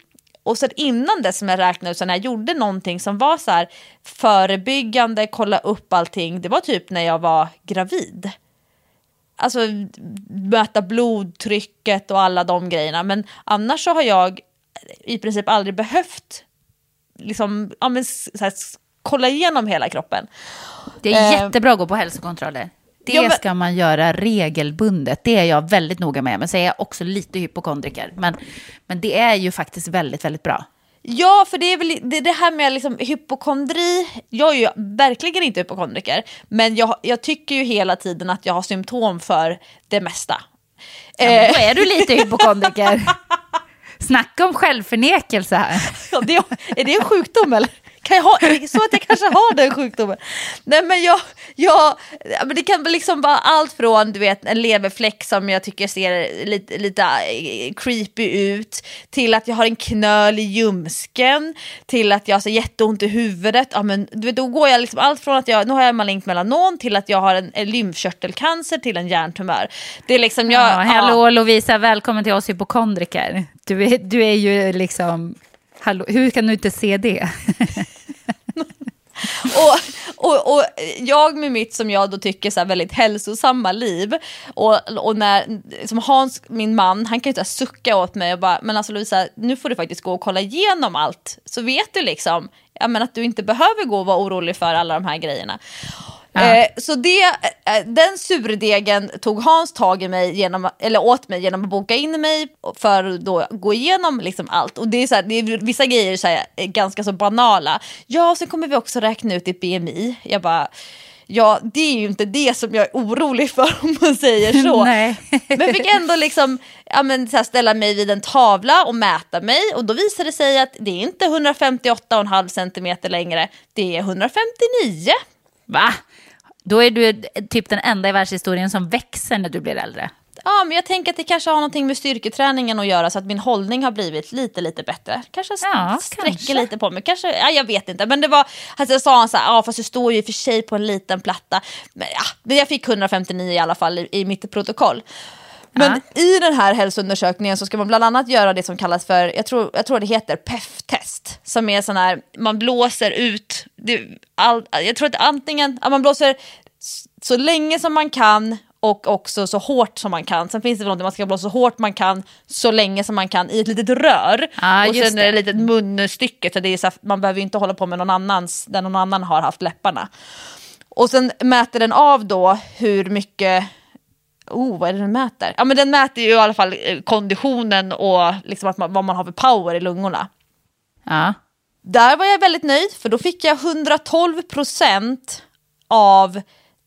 Och sen innan det som jag räknade ut, så när jag gjorde någonting som var så här förebyggande, kolla upp allting, det var typ när jag var gravid. Alltså mäta blodtrycket och alla de grejerna. Men annars så har jag i princip aldrig behövt liksom, ja, men, så här, kolla igenom hela kroppen. Det är Eh, jättebra att gå på hälsokontroller. Det ja, men- ska man göra regelbundet. Det är jag väldigt noga med. Men så är jag också lite hypokondriker. Men, men det är ju faktiskt väldigt, väldigt bra. Ja, för det är väl det, det här med liksom hypokondri. Jag är ju verkligen inte hypokondriker, men jag, jag tycker ju hela tiden att jag har symptom för det mesta. Ja, men då är du lite hypokondriker. Snacka om självförnekelse här. Ja, det, är det en sjukdom eller? Kan jag ha, så att jag kanske har den sjukdomen? Nej men jag, jag men det kan liksom vara allt från du vet en leverfläck som jag tycker ser lite, lite eh, creepy ut till att jag har en knöl i ljumsken till att jag har så jätteont i huvudet. Ja, men, du vet, då går jag liksom allt från att jag, nu har jag malignt melanom till att jag har en, en lymfkörtelcancer till en hjärntumör. Det är liksom jag, ja, hallå Lovisa, välkommen till oss hypokondriker. Du är, du är ju liksom Hallå, hur kan du inte se det? och, och, och jag med mitt som jag då tycker så väldigt hälsosamma liv och, och när som Hans, min man, han kan ju sucka åt mig och bara, men alltså Lovisa, nu får du faktiskt gå och kolla igenom allt så vet du liksom ja, men att du inte behöver gå och vara orolig för alla de här grejerna. Eh, så det, eh, den surdegen tog Hans tag i mig genom, eller åt mig genom att boka in mig för att då gå igenom liksom allt. Och det är, så här, det är vissa grejer så här, eh, ganska så banala. Ja, så kommer vi också räkna ut ditt BMI. Jag bara, ja det är ju inte det som jag är orolig för om man säger så. men fick ändå liksom, ja, men, så här, ställa mig vid en tavla och mäta mig och då visade det sig att det är inte 158,5 centimeter längre, det är 159. Va? Då är du typ den enda i världshistorien som växer när du blir äldre. Ja, men jag tänker att det kanske har någonting med styrketräningen att göra så att min hållning har blivit lite, lite bättre. Kanske ja, sträcker kanske. lite på mig. Kanske, ja, jag vet inte. Men det var, alltså jag sa han så här, ja fast du står ju i och för sig på en liten platta. Men, ja, men jag fick 159 i alla fall i, i mitt protokoll. Men ja. i den här hälsoundersökningen så ska man bland annat göra det som kallas för, jag tror, jag tror det heter PEF-test. Som är sån här, man blåser ut, det, all, jag tror att antingen, man blåser så länge som man kan och också så hårt som man kan. Sen finns det något man ska blåsa så hårt man kan så länge som man kan i ett litet rör. Ah, och sen är det ett litet munstycke så det är så man behöver inte hålla på med någon annans, där någon annan har haft läpparna. Och sen mäter den av då hur mycket Oh, vad är det den mäter? Ja, men den mäter ju i alla fall eh, konditionen och liksom att man, vad man har för power i lungorna. Ja. Där var jag väldigt nöjd, för då fick jag 112 procent av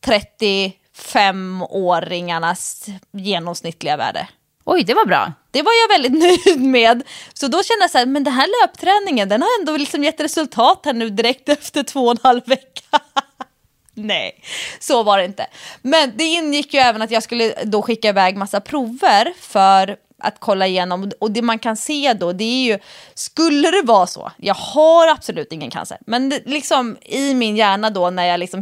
35-åringarnas genomsnittliga värde. Oj, det var bra. Det var jag väldigt nöjd med. Så då kände jag så här, men den här löpträningen den har ändå liksom gett resultat här nu direkt efter två och en halv vecka. Nej, så var det inte. Men det ingick ju även att jag skulle då skicka iväg massa prover för att kolla igenom. Och det man kan se då, det är ju, skulle det vara så, jag har absolut ingen cancer, men det, liksom i min hjärna då när jag liksom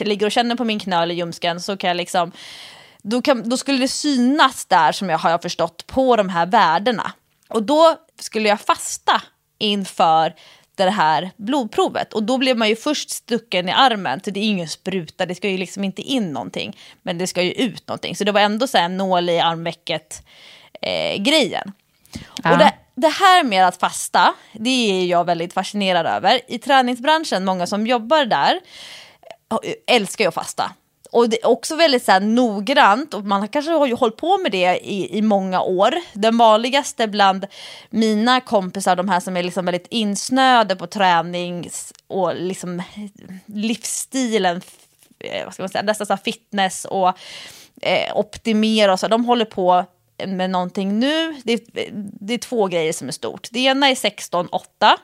ligger och känner på min knöl i ljumsken så kan jag liksom, då, kan, då skulle det synas där som jag har förstått på de här värdena. Och då skulle jag fasta inför det här blodprovet. Och då blev man ju först stucken i armen, så det är ingen spruta, det ska ju liksom inte in någonting. Men det ska ju ut någonting. Så det var ändå så här en nål i armvecket Eh, Och det, det, här med att fasta, det är jag väldigt fascinerad över. I träningsbranschen, många som jobbar där, älskar ju att fasta och det är också väldigt så här, noggrant och man kanske har ju hållit på med det i, i många år. Den vanligaste bland mina kompisar, de här som är liksom väldigt insnöade på tränings och liksom livsstilen, eh, vad ska man säga, nästan så fitness och eh, optimera och så, de håller på med någonting nu. Det, det är två grejer som är stort. Det ena är 16-8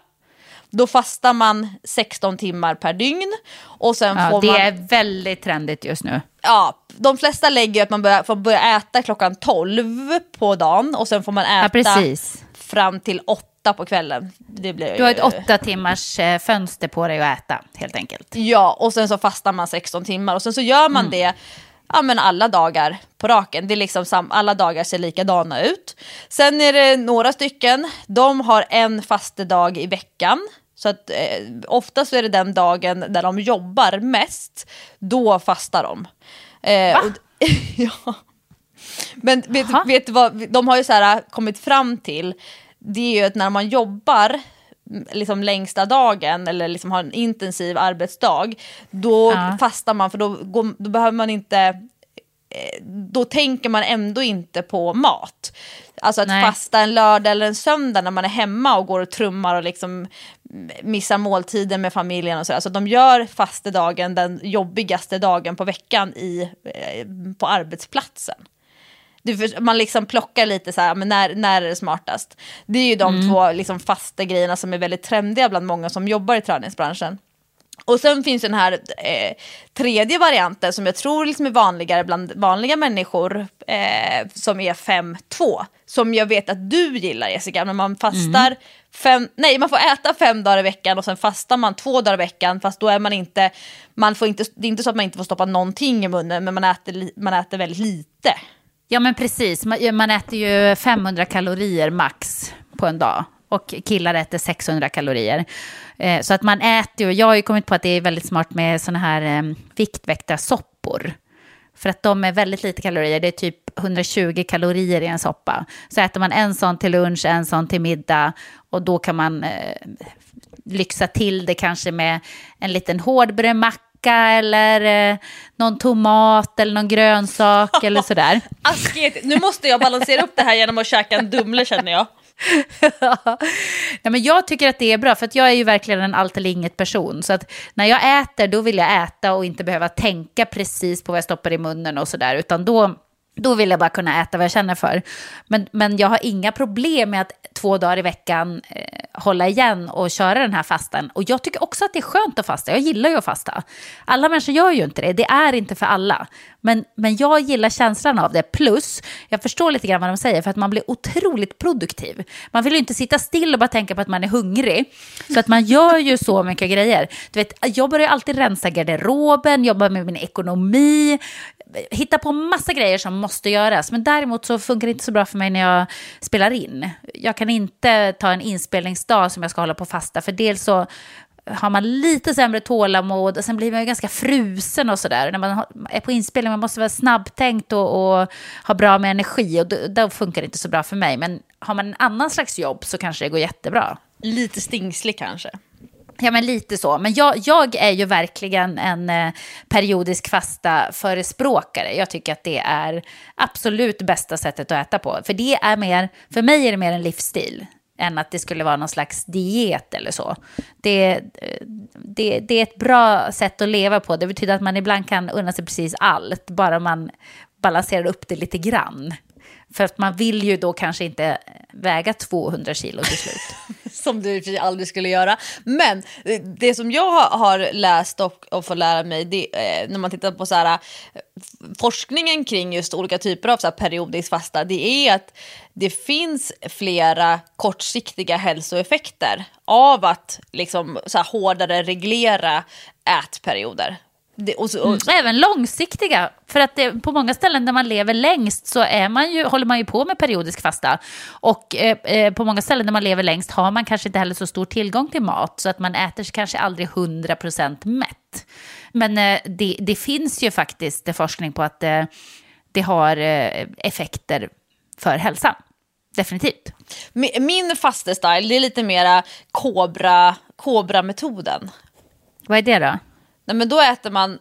då fastar man 16 timmar per dygn. Och sen ja, får det man... är väldigt trendigt just nu. Ja, de flesta lägger att man börjar, får börja äta klockan 12 på dagen och sen får man äta ja, fram till 8 på kvällen. Det blir du har ett åtta timmars eh, fönster på dig att äta helt enkelt. Ja, och sen så fastar man 16 timmar och sen så gör man mm. det ja, men alla dagar på raken. Det är liksom sam- alla dagar ser likadana ut. Sen är det några stycken, de har en fastedag i veckan. Så att eh, oftast är det den dagen där de jobbar mest, då fastar de. Eh, och, ja. Men vet, vet du vad, de har ju så här kommit fram till, det är ju att när man jobbar liksom längsta dagen eller liksom har en intensiv arbetsdag, då ja. fastar man för då, går, då behöver man inte eh, då tänker man ändå inte på mat. Alltså att Nej. fasta en lördag eller en söndag när man är hemma och går och trummar och liksom missar måltiden med familjen och. Så de gör fastedagen den jobbigaste dagen på veckan i, eh, på arbetsplatsen. För- man liksom plockar lite så här, men när, när är det smartast? Det är ju de två liksom fasta grejerna som är väldigt trendiga bland många som jobbar i träningsbranschen. Och sen finns den här eh, tredje varianten som jag tror liksom är vanligare bland vanliga människor eh, som är 5-2. Som jag vet att du gillar Jessica, när man fastar fem, nej man får äta fem dagar i veckan och sen fastar man två dagar i veckan fast då är man inte, man får inte, det är inte så att man inte får stoppa någonting i munnen men man äter, man äter väldigt lite. Ja men precis, man, man äter ju 500 kalorier max på en dag. Och killar äter 600 kalorier. Eh, så att man äter ju, jag har ju kommit på att det är väldigt smart med sådana här eh, viktväktarsoppor. För att de är väldigt lite kalorier, det är typ 120 kalorier i en soppa. Så äter man en sån till lunch, en sån till middag och då kan man eh, lyxa till det kanske med en liten hårdbrödmacka eller eh, någon tomat eller någon grönsak eller sådär. Asket, nu måste jag balansera upp det här genom att käka en Dumle känner jag. Nej, men jag tycker att det är bra, för att jag är ju verkligen en allt eller inget person. Så att när jag äter, då vill jag äta och inte behöva tänka precis på vad jag stoppar i munnen och sådär. Utan då, då vill jag bara kunna äta vad jag känner för. Men, men jag har inga problem med att två dagar i veckan eh, hålla igen och köra den här fastan. Och jag tycker också att det är skönt att fasta. Jag gillar ju att fasta. Alla människor gör ju inte det. Det är inte för alla. Men, men jag gillar känslan av det. Plus, jag förstår lite grann vad de säger, för att man blir otroligt produktiv. Man vill ju inte sitta still och bara tänka på att man är hungrig. Så att man gör ju så mycket grejer. Du vet, jag börjar alltid rensa garderoben, jobba med min ekonomi, hitta på massa grejer som måste göras. Men däremot så funkar det inte så bra för mig när jag spelar in. Jag kan inte ta en inspelningsdag som jag ska hålla på fasta, för dels så har man lite sämre tålamod och sen blir man ju ganska frusen och sådär. När man är på inspelning man måste vara snabbtänkt och, och ha bra med energi och då, då funkar det inte så bra för mig. Men har man en annan slags jobb så kanske det går jättebra. Lite stingslig kanske. Ja, men lite så. Men jag, jag är ju verkligen en eh, periodisk fasta förespråkare. Jag tycker att det är absolut bästa sättet att äta på. För det är mer, för mig är det mer en livsstil än att det skulle vara någon slags diet eller så. Det, eh, det, det är ett bra sätt att leva på. Det betyder att man ibland kan unna sig precis allt, bara man balanserar upp det lite grann. För att man vill ju då kanske inte väga 200 kilo till slut. Som du i och för sig aldrig skulle göra. Men eh, det som jag har- läst och, och får lära mig det, eh, när man tittar på så här, eh, forskningen kring just olika typer av så här, periodisk fasta det är att det finns flera kortsiktiga hälsoeffekter av att liksom, så här, hårdare reglera ätperioder. Det, och och, Och även långsiktiga. För att det, på många ställen där man lever längst så är man ju, håller man ju på med periodisk fasta. Och eh, eh, på många ställen där man lever längst har man kanske inte heller så stor tillgång till mat. Så att man äter sig kanske aldrig 100% mätt. Men eh, det, det finns ju faktiskt forskning på att eh, det har eh, effekter för hälsan. Definitivt. min, fastestil det är lite mera kobra, kobra-metoden. Vad är det då? Nej, men då äter man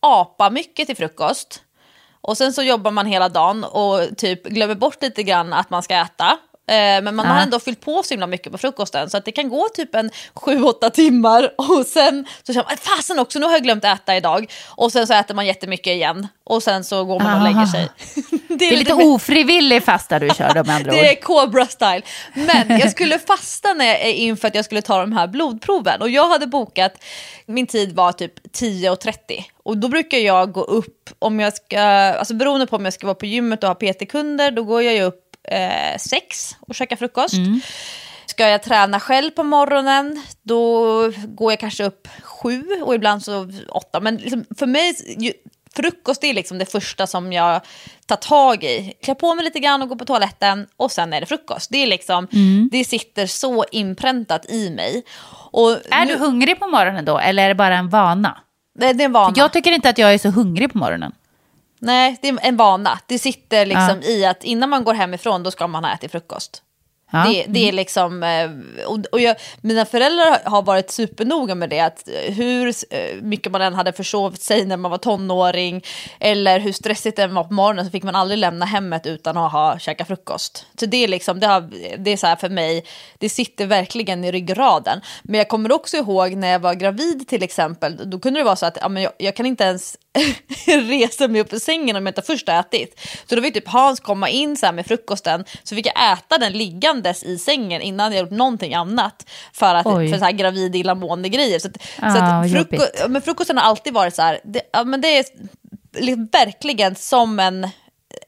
apa mycket till frukost. Och sen så jobbar man hela dagen och typ glömmer bort lite grann att man ska äta. Eh, Men man har Ja. ändå fyllt på så himla mycket på frukosten så att det kan gå typ en 7-8 timmar och sen så känner man fasen också nu har jag glömt äta idag. Och sen så äter man jättemycket igen och sen så går man och lägger sig. Det är lite mer- ofrivillig fasta du kör då med andra ord. det är Cobra style. Men jag skulle fasta när jag, inför att jag skulle ta de här blodproven. Och jag hade bokat, min tid var typ 10.30. Och då brukar jag gå upp, om jag ska, alltså beroende på om jag ska vara på gymmet och ha PT-kunder, då går jag ju upp eh, sex och käkar frukost. Ska jag träna själv på morgonen, då går jag kanske upp sju och ibland så åtta. Men liksom för mig, ju, frukost är liksom det första som jag tar tag i. Klär på mig lite grann och går på toaletten och sen är det frukost. Det, är liksom, det sitter så inpräntat i mig. Och Är nu, du hungrig på morgonen då, eller är det bara en vana? det, det är en vana. Jag tycker inte att jag är så hungrig på morgonen. Nej, det är en vana. Det sitter liksom i att innan man går hemifrån då ska man ha ätit frukost. Ja. Det, det är liksom, eh, och, och jag, mina föräldrar har varit supernoga med det, att hur eh, mycket man än hade försovit sig när man var tonåring, eller hur stressigt det än var på morgonen, så fick man aldrig lämna hemmet utan att ha käkat frukost. Så det är liksom, det, har, det är så här för mig, det sitter verkligen i ryggraden. Men jag kommer också ihåg när jag var gravid till exempel, då kunde det vara så att ja, men jag, jag kan inte ens resa mig upp ur sängen om jag inte först har ätit. Så då fick typ Hans komma in så med frukosten, så fick jag äta den liggandes i sängen innan jag gjort någonting annat. För, att, Oj. för så här gravid illamående grejer. Så, att, så Ah, att fruko jobbigt. men frukosten har alltid varit så här, det, ja, men det är liksom verkligen som en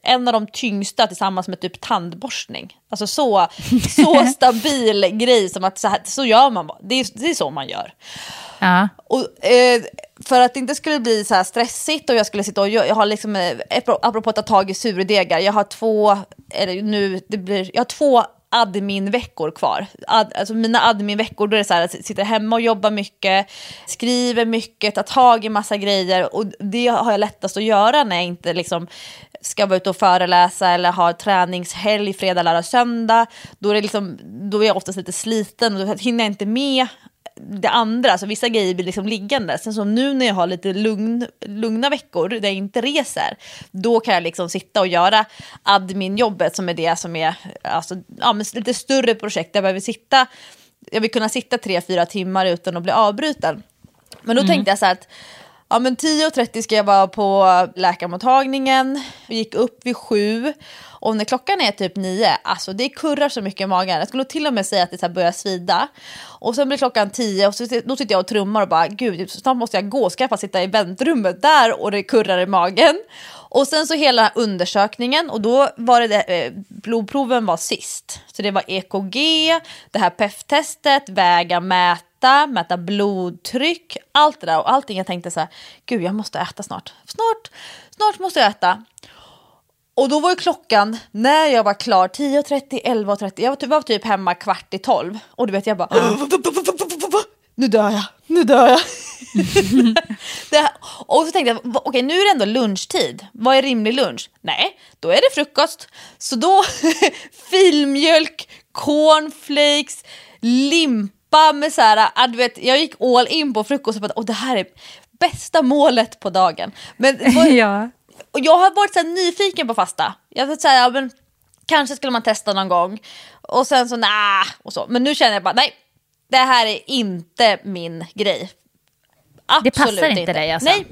en av de tyngsta tillsammans med typ tandborstning. Alltså så, så stabil grej som att så, här, så gör man bara. Det är, det är så man gör. Ja. Och, eh, för att det inte skulle bli så här stressigt och jag skulle sitta och gö- jag har liksom, eh, apro- apropå att ta tag i surdegar, jag har två, eller nu, det blir, jag har två adminveckor kvar. Ad, alltså mina adminveckor, då är det så här att sitta sitter hemma och jobbar mycket, skriver mycket, tar tag i massa grejer och det har jag lättast att göra när jag inte liksom ska vara ute och föreläsa eller ha träningshelg fredag, lördag, söndag. Då är, det liksom, då är jag oftast lite sliten och då hinner jag inte med det andra, så vissa grejer blir liksom liggande. Sen så nu när jag har lite lugn, lugna veckor där jag inte reser, då kan jag liksom sitta och göra adminjobbet som är det som är alltså, ja, lite större projekt där jag behöver sitta, jag vill kunna sitta tre, fyra timmar utan att bli avbruten. Men då tänkte jag så här att ja, men 10.30 ska jag vara på läkarmottagningen, vi gick upp vid sju och när klockan är typ nio, alltså det kurrar så mycket i magen. Jag skulle till och med säga att det så här börjar svida. Och sen blir klockan tio och så, då sitter jag och trummar och bara gud, snart måste jag gå, ska jag bara sitta i väntrummet där och det kurrar i magen. Och sen så hela undersökningen och då var det, det eh, blodproven var sist. Så det var EKG, det här PEF-testet, väga, mäta, mäta blodtryck, allt det där och allting. Jag tänkte så här, gud jag måste äta snart. Snart, snart måste jag äta. Och då var ju klockan, när jag var klar, 10.30, 11.30, jag var typ, var typ hemma kvart i tolv. Och du vet jag bara, ah. nu dör jag, nu dör jag. det, här- och så tänkte jag, okej okej nu är det ändå lunchtid, vad är rimlig lunch? Nej, då är det frukost. Så då filmjölk, cornflakes, limpa med så här, ah, du vet, jag gick all in på frukost och bara, och det här är bästa målet på dagen. Men var- ja. och jag har varit så här nyfiken på fasta. Jag har sagt ja, men kanske skulle man testa någon gång. Och sen så nej och så. Men nu känner jag bara nej, det här är inte min grej. Absolut Det passar inte dig, alltså? Nej,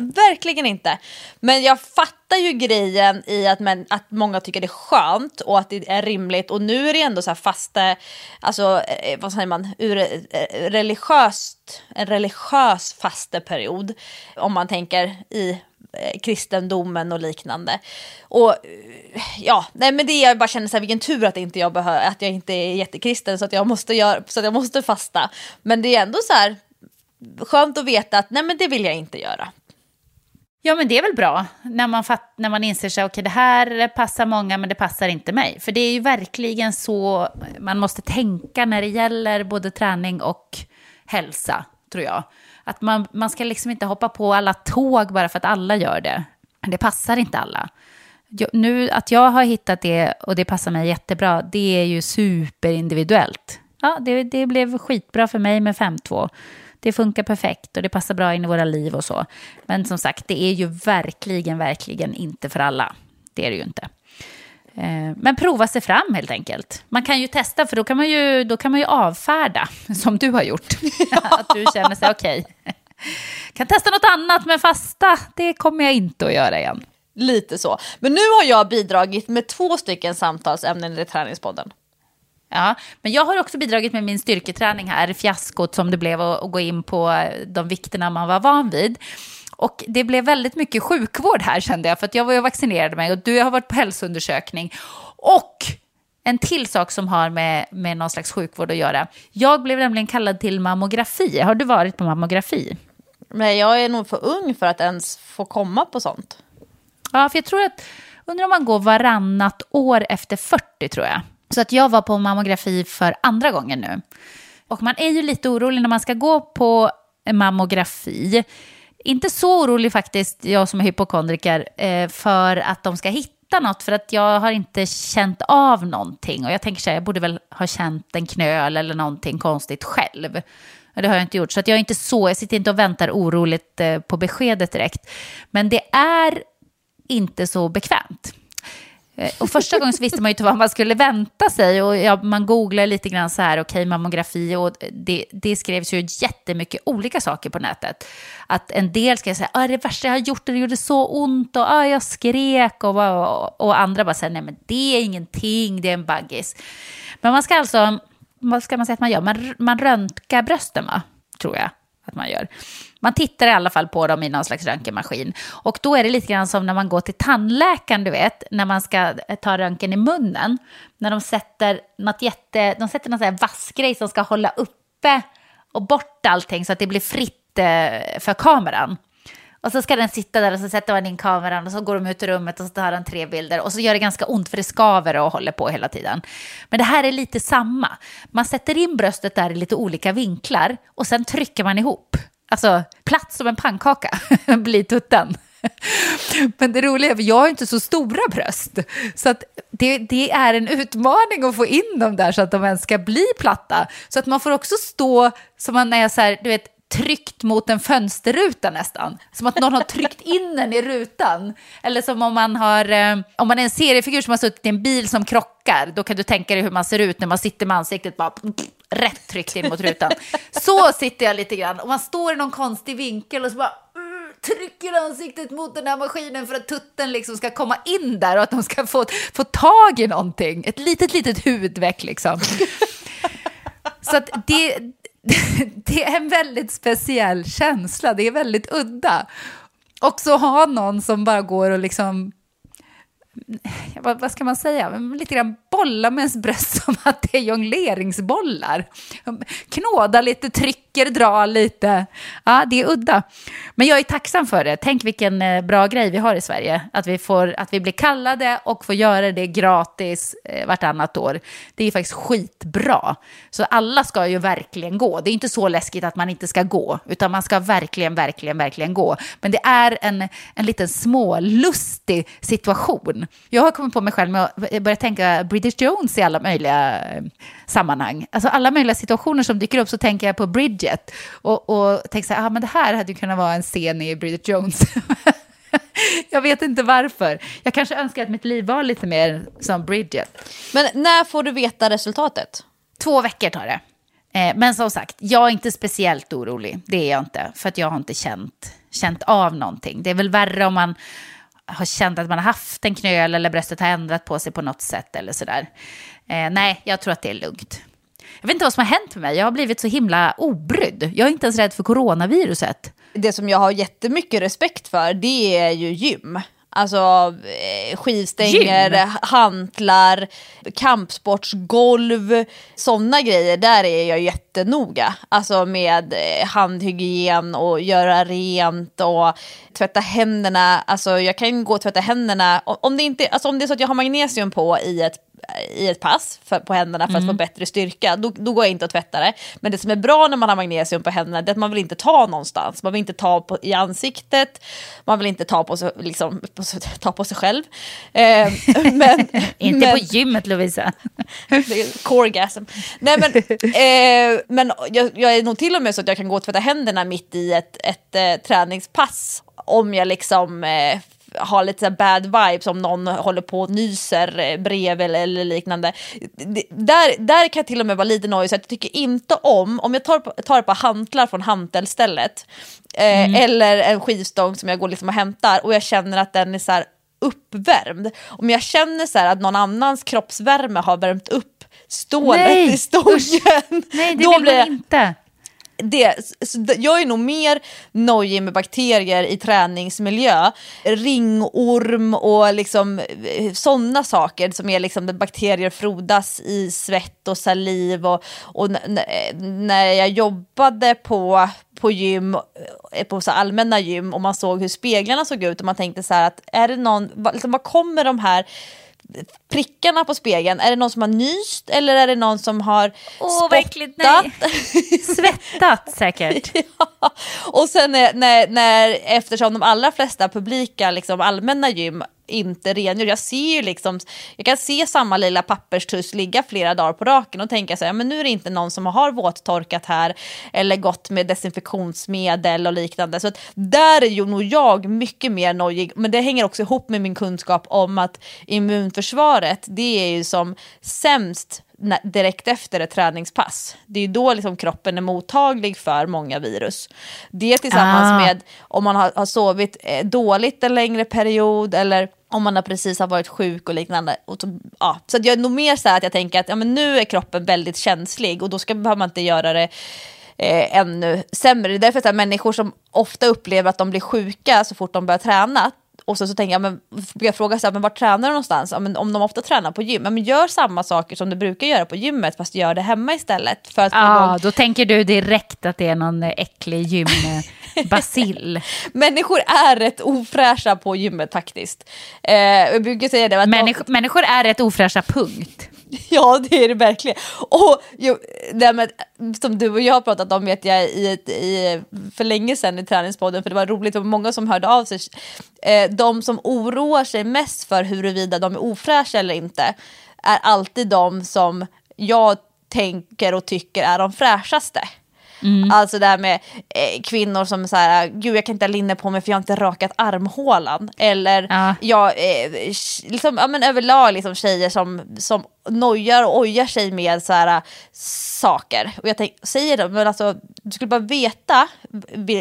verkligen inte. Men jag fattar ju grejen i att, men, att många tycker det är skönt och att det är rimligt. Och nu är det ändå så här fasta, alltså eh, vad säger man, ur eh, religiöst, en religiös fasteperiod. Om man tänker i eh, kristendomen och liknande. Och ja, nej men det är jag bara känner så här, vilken tur att inte jag behöver, att jag inte är jättekristen så att jag måste göra, så att jag måste fasta. Men det är ändå så här skönt att veta att nej men det vill jag inte göra. Ja, men det är väl bra när man, fatt, när man inser sig, okej det här passar många men det passar inte mig. För det är ju verkligen så man måste tänka när det gäller både träning och hälsa, tror jag. Att man, man ska liksom inte hoppa på alla tåg bara för att alla gör det. Det passar inte alla. Jag, nu att jag har hittat det och det passar mig jättebra, det är ju superindividuellt. Ja, det, det blev skitbra för mig med 5-2. Det funkar perfekt och det passar bra in i våra liv och så. Men som sagt, det är ju verkligen, verkligen inte för alla. Det är det ju inte. Eh, Men prova sig fram helt enkelt. Man kan ju testa, för då kan man ju, då kan man ju avfärda, som du har gjort. att du känner sig okej. Kan testa något annat, men fasta, det kommer jag inte att göra igen. Lite så. Men nu har jag bidragit med två stycken samtalsämnen i Träningspodden. Ja, men jag har också bidragit med min styrketräning här, fiaskot som det blev att gå in på de vikterna man var van vid. Och det blev väldigt mycket sjukvård här kände jag, för att jag var ju och vaccinerade mig och du har varit på hälsoundersökning. Och en till sak som har med, med någon slags sjukvård att göra. Jag blev nämligen kallad till mammografi. Har du varit på mammografi? Men jag är nog för ung för att ens få komma på sånt. Ja, för jag tror att, undrar om man går varannat år efter 40 tror jag. Så att jag var på mammografi för andra gången nu. Och man är ju lite orolig när man ska gå på mammografi. Inte så orolig faktiskt, jag som är hypokondriker, eh, för att de ska hitta något för att jag har inte känt av någonting. Och jag tänker så här, jag borde väl ha känt en knöl eller någonting konstigt själv. Och det har jag inte gjort. Så att jag är inte så, jag sitter inte och väntar oroligt eh, på beskedet direkt. Men det är inte så bekvämt. Eh, och första gången så visste man ju inte vad man skulle vänta sig. Och ja, man googlade lite grann så här, okej, okay, mammografi. Och det, det skrevs ju jättemycket olika saker på nätet. Att en del ska säga, ah, det värsta jag har gjort, det gjorde så ont och ah, jag skrek. Och, och, och andra bara säger, nej men det är ingenting, det är en baggis. Men man ska alltså, vad ska man säga att man gör? Man, man röntgar brösten va? Tror jag att man gör. Man tittar i alla fall på dem i någon slags röntgenmaskin. Och då är det lite grann som när man går till tandläkaren, du vet, när man ska eh, ta röntgen i munnen. När de sätter något jätte, de sätter någon sån här vass grej som ska hålla uppe och bort allting så att det blir fritt eh, för kameran. Och så ska den sitta där och så sätter man in kameran och så går de ut i rummet och så tar de tre bilder och så gör det ganska ont för det skaver och håller på hela tiden. Men det här är lite samma. Man sätter in bröstet där i lite olika vinklar och sen trycker man ihop. Alltså platt som en pannkaka blir tutten. Men det roliga är att jag har inte så stora bröst. Så att det, det, är en utmaning att få in dem där så att de ens ska bli platta. Så att man får också stå som man är så här, du vet, tryckt mot en fönsterruta nästan. Som att någon har tryckt in den i rutan. Eller som om man, har, eh, om man är en seriefigur som har suttit i en bil som krockar. Då kan du tänka dig hur man ser ut när man sitter med ansiktet bara rätt tryckt in mot rutan. Så sitter jag lite grann. Och man står i någon konstig vinkel och så bara mm, trycker ansiktet mot den här maskinen för att tutten liksom ska komma in där och att de ska få, få tag i någonting. Ett litet, litet hudveck liksom. Så att det, det är en väldigt speciell känsla, det är väldigt udda. Och så ha någon som bara går och liksom vad, vad, ska man säga, lite grann bolla med ens bröst som att det är jongleringsbollar. Knåda lite, trycker, dra lite. Ja, det är udda. Men jag är tacksam för det. Tänk vilken eh, bra grej vi har i Sverige. Att vi, får, att vi blir kallade och får göra det gratis eh, vartannat år. Det är faktiskt skitbra. Så alla ska ju verkligen gå. Det är inte så läskigt att man inte ska gå, utan man ska verkligen, verkligen, verkligen gå. Men det är en, en liten smålustig situation. Jag har kommit på mig själv med att börja tänka Bridget Jones i alla möjliga eh, sammanhang. Alltså alla möjliga situationer som dyker upp så tänker jag på Bridget och, och tänker så här, ah, men det här hade ju kunnat vara en scen i Bridget Jones. jag vet inte varför. Jag kanske önskar att mitt liv var lite mer som Bridget. Men när får du veta resultatet? Två veckor tar det. Eh, men som sagt, jag är inte speciellt orolig. Det är jag inte, för att jag har inte känt, känt av någonting. Det är väl värre om man har känt att man har haft en knöl eller bröstet har ändrat på sig på något sätt eller sådär. Eh, nej, jag tror att det är lugnt. Jag vet inte vad som har hänt med mig. Jag har blivit så himla obrydd. Jag är inte ens rädd för coronaviruset. Det som jag har jättemycket respekt för, det är ju gym. Alltså eh, skivstänger, Gym. hantlar, kampsportsgolv, sådana grejer. Där är jag jättenoga. Alltså med eh, handhygien och göra rent och tvätta händerna. Alltså jag kan gå och tvätta händerna. Om det, inte, alltså om det är så att jag har magnesium på i ett i ett pass för, på händerna för mm. att få mm. bättre styrka, då, då går jag inte och tvättar det. Men det som är bra när man har magnesium på händerna är att man vill inte ta någonstans. Man vill inte ta på, i ansiktet, man vill inte ta på sig, liksom, på, ta på sig själv. Eh, men, inte men, på gymmet Lovisa. Coregasm. Nej men, eh, men jag, jag, är nog till och med så att jag kan gå och tvätta händerna mitt i ett, ett, eh, träningspass om jag liksom eh, har lite så bad vibes om någon håller på och nyser eh, bredvid eller, eller liknande. Där, där kan jag till och med vara lite nojig, så jag tycker inte om, om jag tar, tar ett par hantlar från hantelstället eh, mm. eller en skivstång som jag går liksom och hämtar och jag känner att den är så här uppvärmd. Om jag känner så att någon annans kroppsvärme har värmt upp stålet Nej, i stången. Nej, det vill man inte det, jag är nog mer nojig med bakterier i träningsmiljö. Ringorm och liksom eh, sådana saker som är liksom bakterier frodas i svett och saliv. Och, och eh, när jag jobbade på, på gym, eh, på så allmänna gym och man såg hur speglarna såg ut och man tänkte så här att är det någon, liksom, var kommer de här prickarna på spegeln, är det någon som har nyst eller är det någon som har Åh, spottat? Svettat säkert. ja. Och sen när, när, när, eftersom de allra flesta publika liksom, allmänna gym inte rengjord. Jag ser ju liksom, jag kan se samma lilla papperstuss ligga flera dagar på raken och tänka så här, men nu är det inte någon som har våttorkat här eller gått med desinfektionsmedel och liknande. Så att där är ju nog jag mycket mer nojig, men det hänger också ihop med min kunskap om att immunförsvaret, det är ju som sämst direkt efter ett träningspass. Det är ju då liksom kroppen är mottaglig för många virus. Det tillsammans ah. med om man har, har sovit eh, dåligt en längre period eller om man har precis har varit sjuk och liknande. Och så, ja. så jag är nog mer så här att jag tänker att ja, men nu är kroppen väldigt känslig och då ska, behöver man inte göra det eh, ännu sämre. Det är därför att människor som ofta upplever att de blir sjuka så fort de börjar träna, och så, så tänker jag, men, jag frågar så här, men var tränar du någonstans? Ja, men om de ofta tränar på gym, men gör samma saker som du brukar göra på gymmet fast gör det hemma istället. För att ja, igång... då tänker du direkt att det är någon äcklig gymbacill. människor är rätt ofräscha på gymmet faktiskt. Eh, jag brukar säga det. Att Människ de... Människor är rätt ofräscha, punkt. Ja, det är det verkligen. Och jo, det med, som du och jag har pratat om vet jag i, ett, i, för länge sedan i träningspodden, för det var roligt, det var många som hörde av sig. Eh, de som oroar sig mest för huruvida de är ofräscha eller inte är alltid de som jag tänker och tycker är de fräschaste. Mm. Alltså det här med eh, kvinnor som så här, gud jag kan inte ha linne på mig för jag har inte rakat armhålan. Eller ja. jag, eh, liksom, ja, men överlag liksom tjejer som, som nojar och ojar sig med så här, saker. Och jag tänk, säger det, men alltså, du skulle bara veta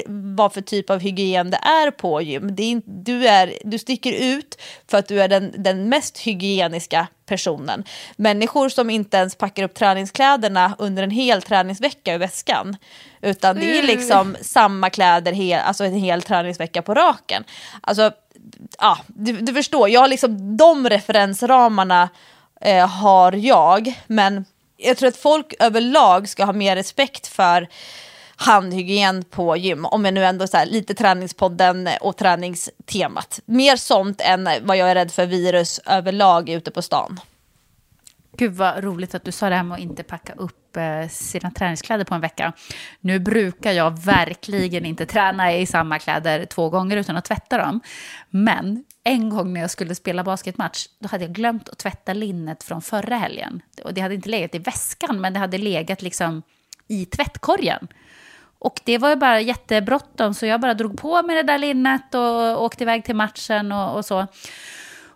vad för typ av hygien det är på gym. Det är, du, är, du sticker ut för att du är den, den mest hygieniska personen. Människor som inte ens packar upp träningskläderna under en hel träningsvecka i väskan. Utan det är mm. liksom mm. samma kläder hel, alltså en hel träningsvecka på raken. Alltså, ja, du, du förstår, jag har liksom de referensramarna eh, har jag. Men jag tror att folk överlag ska ha mer respekt för handhygien på gym. Om jag nu ändå så här, lite träningspodden och träningstemat. Mer sånt än vad jag är rädd för virus överlag ute på stan. Gud vad roligt att du sa det här med att inte packa upp Eh, sina träningskläder på en vecka. Nu brukar jag verkligen inte träna i samma kläder två gånger utan att tvätta dem. Men en gång när jag skulle spela basketmatch, då hade jag glömt att tvätta linnet från förra helgen. Och det hade inte legat i väskan, men det hade legat liksom i tvättkorgen. Och det var ju bara jättebråttom, så jag bara drog på mig det där linnet och åkte iväg till matchen och, och så.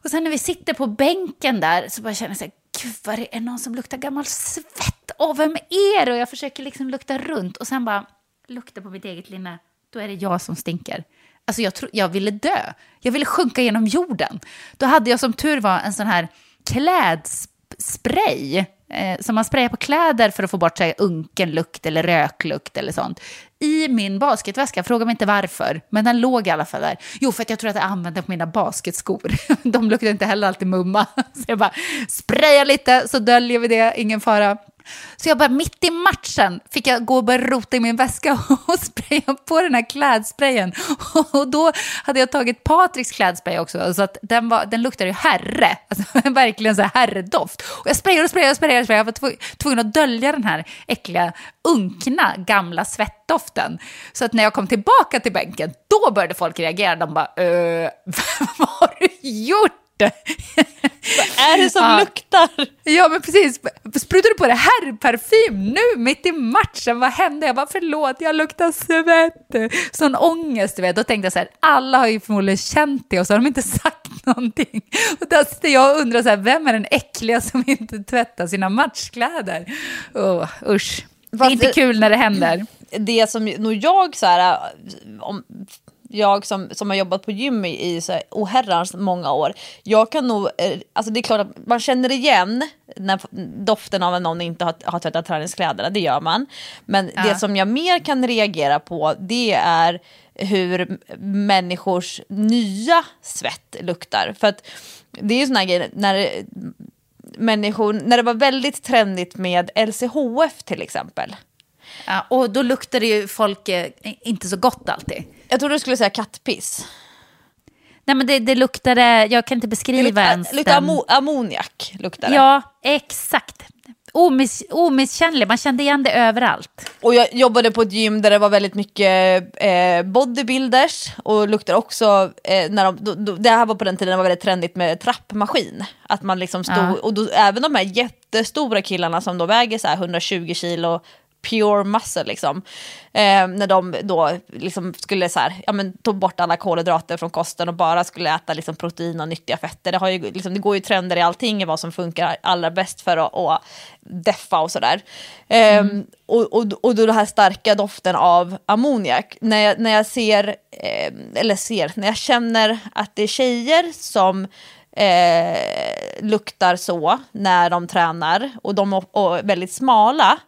Och sen när vi sitter på bänken där så bara känner jag så här, gud vad det är någon som luktar gammal svett. Åh, vem är det? Och jag försöker liksom lukta runt och sen bara lukta på mitt eget linne. Då är det jag som stinker. Alltså jag, tro, jag ville dö. Jag ville sjunka genom jorden. Då hade jag som tur var en sån här klädspray eh, som man sprayar på kläder för att få bort sig, unken lukt eller röklukt eller sånt. I min basketväska, fråga mig inte varför, men den låg i alla fall där. Jo, för att jag tror att jag använde den på mina basketskor. De luktar inte heller alltid mumma. Så jag bara sprayar lite så döljer vi det, ingen fara. Så jag bara mitt i matchen fick jag gå och börja rota i min väska och spraya på den här klädsprayen. Och då hade jag tagit Patriks klädspray också, så att den, var, den luktade ju herre. Alltså, verkligen så här herredoft. Och jag sprayade och sprayade och sprayade. Och sprayade. Jag var tvungen att dölja den här äckliga, unkna, gamla svettdoften. Så att när jag kom tillbaka till bänken, då började folk reagera. De bara, äh, vad har du gjort? Vad är det som ja. luktar? Ja, men precis. Sprutar du på det här parfym nu, mitt i matchen? Vad hände? Jag bara, förlåt, jag luktar svett. Sån ångest, du vet. Då tänkte jag så här, alla har ju förmodligen känt det och så har de inte sagt någonting. Och där jag undrar så här, vem är den äckliga som inte tvättar sina matchkläder? Oh, usch. Det är inte kul när det händer. Det som nog jag så här, om, jag som, som har jobbat på gym i, i så här, oherrans många år, jag kan nog, eh, alltså det är klart att man känner igen när doften av att någon inte har, har tvättat träningskläderna, det gör man. Men ja. det som jag mer kan reagera på det är hur människors nya svett luktar. För att det är ju sådana grejer, när människor, när det var väldigt trendigt med LCHF till exempel. Ja, och då luktar det ju folk eh, inte så gott alltid. Jag trodde du skulle säga kattpiss. Nej men det, det luktade, jag kan inte beskriva det luktar, ens. Den. ammoniak. Luktar det. Ja, exakt. Omiss, omisskännlig, man kände igen det överallt. Och jag jobbade på ett gym där det var väldigt mycket eh, bodybuilders och luktade också, eh, när de, då, då, det här var på den tiden det var väldigt trendigt med trappmaskin. Att man liksom stod, Ja. och då, även de här jättestora killarna som då väger så här 120 kilo pure muscle liksom. Eh, när de då liksom skulle så här, ja men tog bort alla kolhydrater från kosten och bara skulle äta liksom protein och nyttiga fetter. Det, har ju, liksom, det går ju trender i allting i vad som funkar allra bäst för att, att deffa och sådär. Eh, och, och, och då den här starka doften av ammoniak. När jag, när jag ser, eh, eller ser, när jag känner att det är tjejer som eh, luktar så när de tränar och de är väldigt smala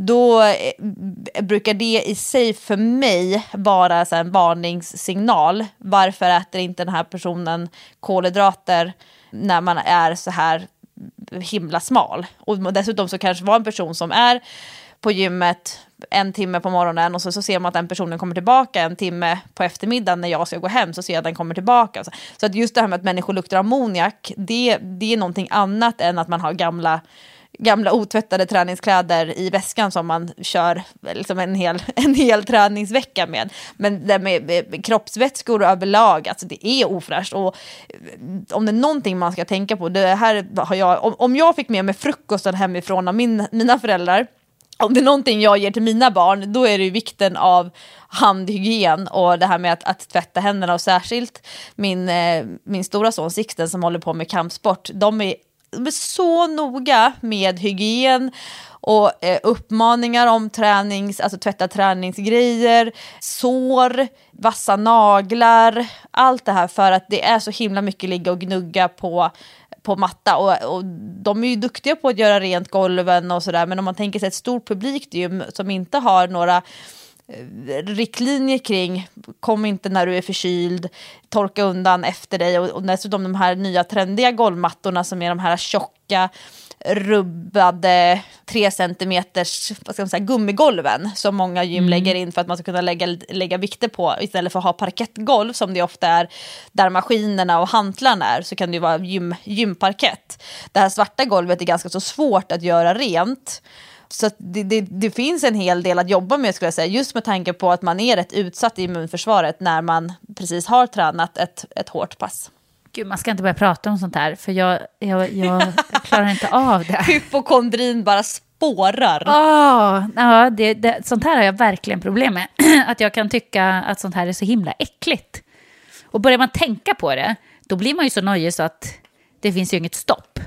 då eh, brukar det i sig för mig vara så här en varningssignal. Varför äter inte den här personen kolhydrater när man är så här himla smal? Och dessutom så kanske det var en person som är på gymmet en timme på morgonen och så, så ser man att den personen kommer tillbaka en timme på eftermiddagen när jag ska gå hem så ser jag att den kommer tillbaka. Så, så att just det här med att människor luktar ammoniak det, det är någonting annat än att man har gamla gamla otvättade träningskläder i väskan som man kör liksom en, hel, en hel träningsvecka med. Men det med, med kroppsvätskor överlag, alltså det är ofräscht. Och eh, om det är någonting man ska tänka på, det här har jag, om, om jag fick med mig frukosten hemifrån av min, mina föräldrar, om det är någonting jag ger till mina barn, då är det ju vikten av handhygien och det här med att, att tvätta händerna och särskilt min, eh, min stora son Sixten som håller på med kampsport, de är de är så noga med hygien och eh, uppmaningar om tränings, alltså tvätta träningsgrejer, sår, vassa naglar, allt det här för att det är så himla mycket ligga och gnugga på på matta och, och de är ju duktiga på att göra rent golven och sådär men om man tänker sig ett stort publikgym som inte har några riktlinjer kring kom inte när du är förkyld, torka undan efter dig och, och dessutom de här nya trendiga golvmattorna som är de här tjocka rubbade tre centimeters vad ska man säga, gummigolven som många gym lägger in för att man ska kunna lägga, lägga vikter på istället för att ha parkettgolv som det ofta är där maskinerna och hantlarna är så kan det ju vara gym, gymparkett. Det här svarta golvet är ganska så svårt att göra rent. Så det, det, det finns en hel del att jobba med skulle jag säga, just med tanke på att man är rätt utsatt i immunförsvaret när man precis har tränat ett, ett hårt pass. Gud, man ska inte börja prata om sånt här, för jag, jag, jag klarar inte av det. Hypokondrin bara spårar. Åh, ja, det, det, sånt här har jag verkligen problem med. Att jag kan tycka att sånt här är så himla äckligt. Och börjar man tänka på det, då blir man ju så nöjd så att det finns ju inget stopp.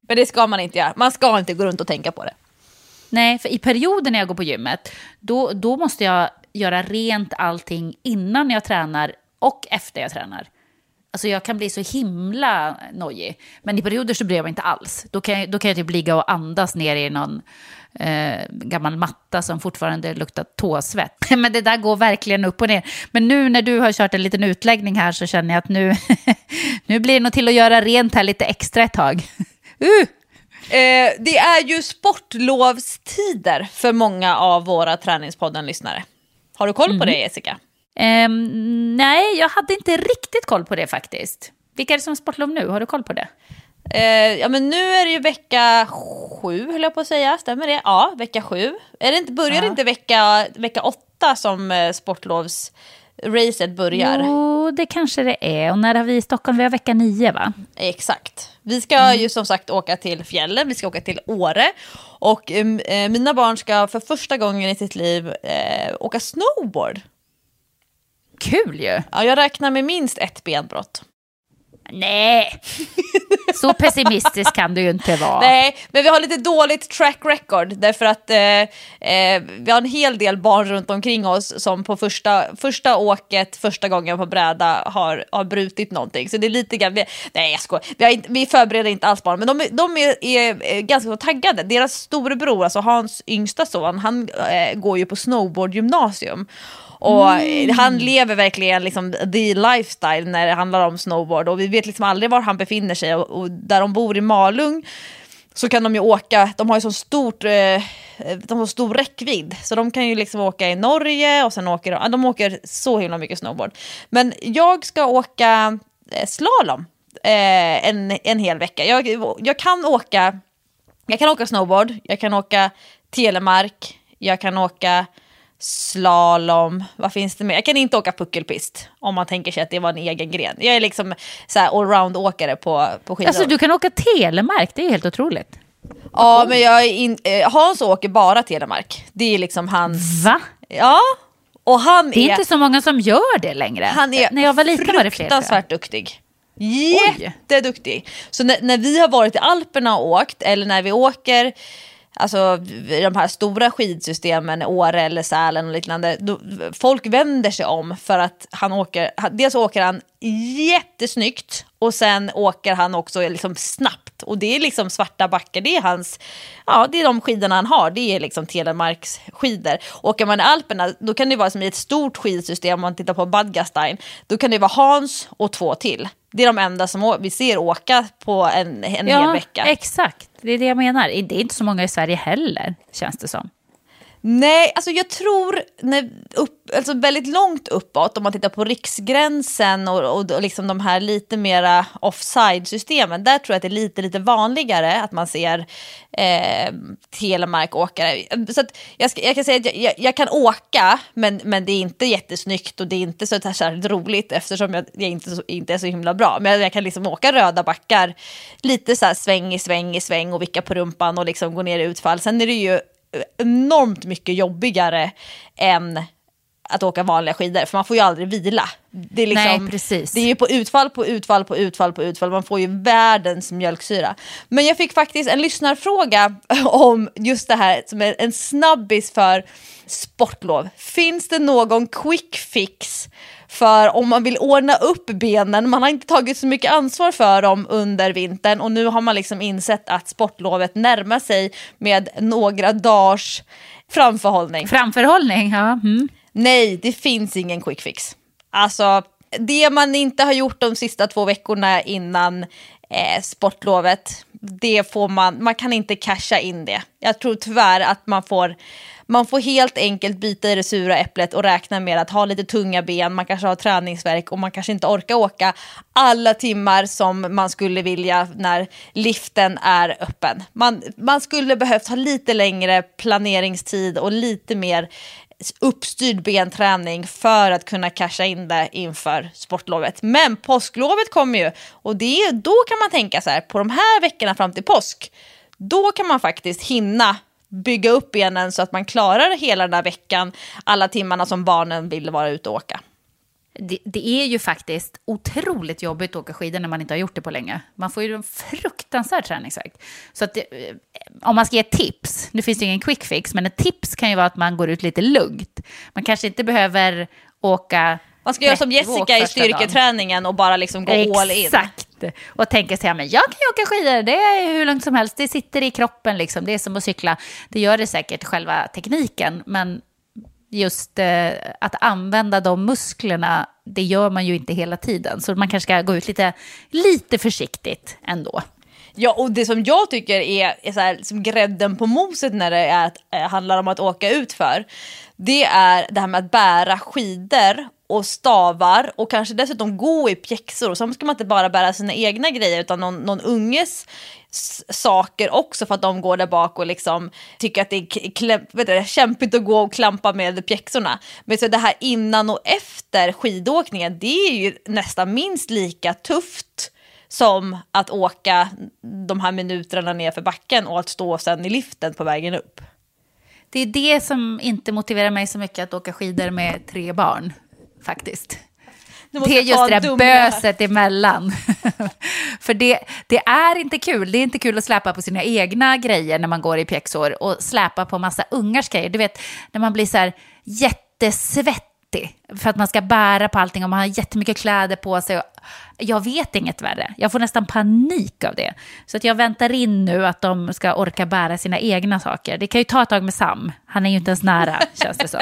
Men det ska man inte göra. Man ska inte gå runt och tänka på det. Nej, för i perioder när jag går på gymmet, då, då måste jag göra rent allting innan jag tränar och efter jag tränar. Alltså jag kan bli så himla nojig. Men i perioder så bryr jag mig inte alls. Då kan jag, då kan jag typ ligga och andas ner i någon eh, gammal matta som fortfarande luktar tåsvett. Men det där går verkligen upp och ner. Men nu när du har kört en liten utläggning här så känner jag att nu, nu blir det nog till att göra rent här lite extra ett tag. Uh! Eh, det är ju sportlovstider för många av våra Träningspodden-lyssnare. Har du koll på det Jessica? Ehm, nej, jag hade inte riktigt koll på det faktiskt. Vilka är det som har sportlov nu? Har du koll på det? Eh, ja men nu är det ju vecka sju höll jag på att säga, stämmer det? Ja, vecka sju. Är det inte, börjar det inte vecka, vecka åtta som eh, sportlovsracet börjar? Jo, det kanske det är. Och när har vi i Stockholm? Vi har vecka nio, va? Exakt. Vi ska ju som sagt åka till fjällen, vi ska åka till Åre. Och eh, mina barn ska för första gången i sitt liv eh, åka snowboard. Kul ju! Ja, jag räknar med minst ett benbrott. Nej, så pessimistisk kan du ju inte vara. Nej, men vi har lite dåligt track record därför att eh, eh, vi har en hel del barn runt omkring oss som på första, första åket, första gången på bräda har, har brutit någonting. Så det är lite grann, vi, nej jag skojar, vi, har inte, vi förbereder inte alls barn, men de, är- de är, är, ganska taggade. Deras storebror, alltså Hans yngsta son, han eh, går ju på snowboardgymnasium. Och eh, han lever verkligen liksom the lifestyle när det handlar om snowboard och vi vet liksom aldrig var han befinner sig och, och där de bor i Malung så kan de ju åka, de har ju så stort, eh, de har stor räckvidd så de kan ju liksom åka i Norge och sen åker de, de åker så himla mycket snowboard. Men jag ska åka eh, slalom eh, en, en hel vecka. Jag, jag kan åka Jag kan åka snowboard, jag kan åka telemark, jag kan åka slalom, vad finns det mer? Jag kan inte åka puckelpist om man tänker sig att det var en egen gren. Jag är liksom så allround-åkare på, på skidor. Alltså du kan åka telemark, det är helt otroligt. Ja, men jag in, eh, Hans åker bara telemark. Det är liksom hans... Va? Ja, och han Det är är, inte så många som gör det längre. han är När jag var liten var det fler. fruktansvärt duktig. Jätteduktig. Så när, när vi har varit i Alperna och åkt, eller när vi åker alltså de här stora skidsystemen, Åre eller Sälen och liknande, då, folk vänder sig om för att han åker, dels åker han jättesnyggt och sen åker han också liksom snabbt. Och det är liksom svarta backar, det är hans, ja det är de skidorna han har, det är liksom Telemarks skidor. Åker man i Alperna, då kan det vara som i ett stort skidsystem, om man tittar på Badgastein, då kan det vara Hans och två till. Det är de enda som vi ser åka på en, en hel Ja, vecka. exakt. Det är det jag menar. Det är inte så många i Sverige heller, känns det som. Nej, alltså jag tror när upp, alltså väldigt långt uppåt, om man tittar på riksgränsen och, och, och liksom de här lite mera offside-systemen, där tror jag att det är lite, lite vanligare att man ser eh, telemarkåkare. Så att jag, ska, jag kan säga att jag, jag, jag kan åka, men, men det är inte jättesnyggt och det är inte så särskilt roligt eftersom jag, jag inte, så, inte är så himla bra. Men jag kan liksom åka röda backar, lite så här sväng i sväng i sväng och vicka på rumpan och liksom gå ner i utfall. Sen är det ju enormt mycket jobbigare än att åka vanliga skidor, för man får ju aldrig vila. Det är, liksom, Nej, precis. det är ju på utfall på utfall på utfall på utfall, man får ju världens mjölksyra. Men jag fick faktiskt en lyssnarfråga om just det här som är en snabbis för sportlov. Finns det någon quick fix för om man vill ordna upp benen, man har inte tagit så mycket ansvar för dem under vintern och nu har man liksom insett att sportlovet närmar sig med några dagars framförhållning. Framförhållning, ja. Mm. Nej, det finns ingen quick fix. Alltså, det man inte har gjort de sista två veckorna innan eh, sportlovet, det får man, man kan inte casha in det. Jag tror tyvärr att man får, man får helt enkelt bita i det sura äpplet och räkna med att ha lite tunga ben, man kanske har träningsverk och man kanske inte orkar åka alla timmar som man skulle vilja när liften är öppen. Man, man skulle behövt ha lite längre planeringstid och lite mer uppstyrd benträning för att kunna casha in det inför sportlovet. Men påsklovet kommer ju och det, då kan man tänka så här, på de här veckorna fram till påsk, då kan man faktiskt hinna bygga upp benen så att man klarar hela den här veckan, alla timmarna som barnen vill vara ute och åka. Det, det är ju faktiskt otroligt jobbigt att åka skidor när man inte har gjort det på länge. Man får ju en fruktansvärd träningsvärk. Så att det, eh, om man ska ge tips, nu finns det ingen quick fix, men ett tips kan ju vara att man går ut lite lugnt. Man kanske inte behöver åka... Man ska göra som 30 åk Jessica i styrketräningen och bara liksom gå all in. Exakt. Och tänka sig, ja, men jag kan ju åka skidor, det är hur lugnt som helst, det sitter i kroppen liksom, det är som att cykla. Det gör det säkert själva tekniken, men just eh, att använda de musklerna, det gör man ju inte hela tiden. Så man kanske ska gå ut lite, lite försiktigt ändå. Ja, och det som jag tycker är, är så här, som grädden på moset när det är att, eh, handlar om att åka ut för, det är det här med att bära skidor och stavar och kanske dessutom gå i pjäxor. Och så ska man inte bara bära sina egna grejer utan någon, någon unges saker också för att de går där bak och liksom tycker att det är kläm, vet du, kämpigt att gå och klampa med pjäxorna. Men så det här innan och efter skidåkningen, det är ju nästan minst lika tufft som att åka de här minuterna ner för backen och att stå sen i liften på vägen upp. Det är det som inte motiverar mig så mycket att åka skidor med tre barn, faktiskt. Det är just det där böset emellan. För det, det är inte kul. Det är inte kul att släpa på sina egna grejer när man går i pjäxor och släpa på massa ungars grejer. Du vet, när man blir så här jättesvettig för att man ska bära på allting och man har jättemycket kläder på sig. Och jag vet inget värre. Jag får nästan panik av det. Så att jag väntar in nu att de ska orka bära sina egna saker. Det kan ju ta ett tag med Sam. Han är ju inte ens nära, känns det som.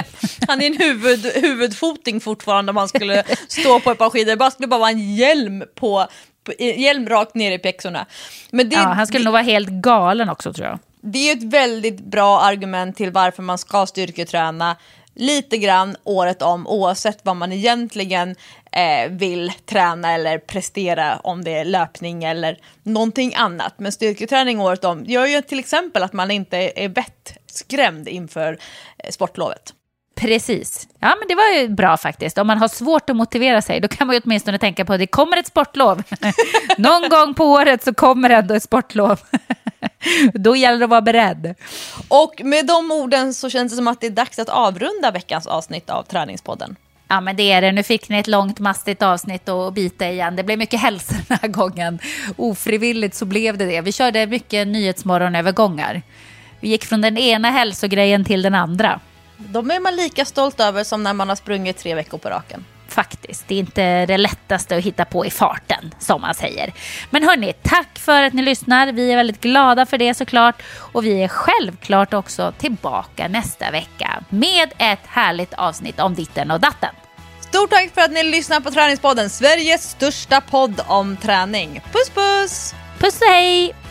Han är en huvud, huvudfoting fortfarande om han skulle stå på ett par skidor. Det skulle bara vara en hjälm på, på hjälm rakt ner i pjäxorna. Men det, Ja, han skulle nog vara helt galen också, tror jag. det är ett väldigt bra argument till varför man ska styrketräna lite grann året om oavsett vad man egentligen eh, vill träna eller prestera om det är löpning eller någonting annat. Men styrketräning året om gör ju till exempel att man inte är vettskrämd inför eh, sportlovet. Precis. Ja, men det var ju bra faktiskt. Om man har svårt att motivera sig, då kan man ju åtminstone tänka på att det kommer ett sportlov. Någon gång på året så kommer ändå ett sportlov. då gäller det att vara beredd. Och med de orden så känns det som att det är dags att avrunda veckans avsnitt av Träningspodden. Ja, men det är det. Nu fick ni ett långt, mastigt avsnitt att bita igen. Det blev mycket hälsa den här gången. Ofrivilligt så blev det det. Vi körde mycket nyhetsmorgonövergångar. Vi gick från den ena hälsogrejen till den andra. De är man lika stolt över som när man har sprungit tre veckor på raken. Faktiskt, det är inte det lättaste att hitta på i farten, som man säger. Men hörni, tack för att ni lyssnar. Vi är väldigt glada för det såklart. Och vi är självklart också tillbaka nästa vecka med ett härligt avsnitt om ditten och datten. Stort tack för att ni lyssnar på Träningspodden, Sveriges största podd om träning. Puss puss! Puss och hej!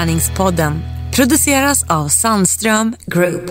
Träningspodden produceras av Sandström Group.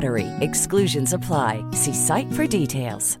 BUTTERY. Exclusions apply. See site for details.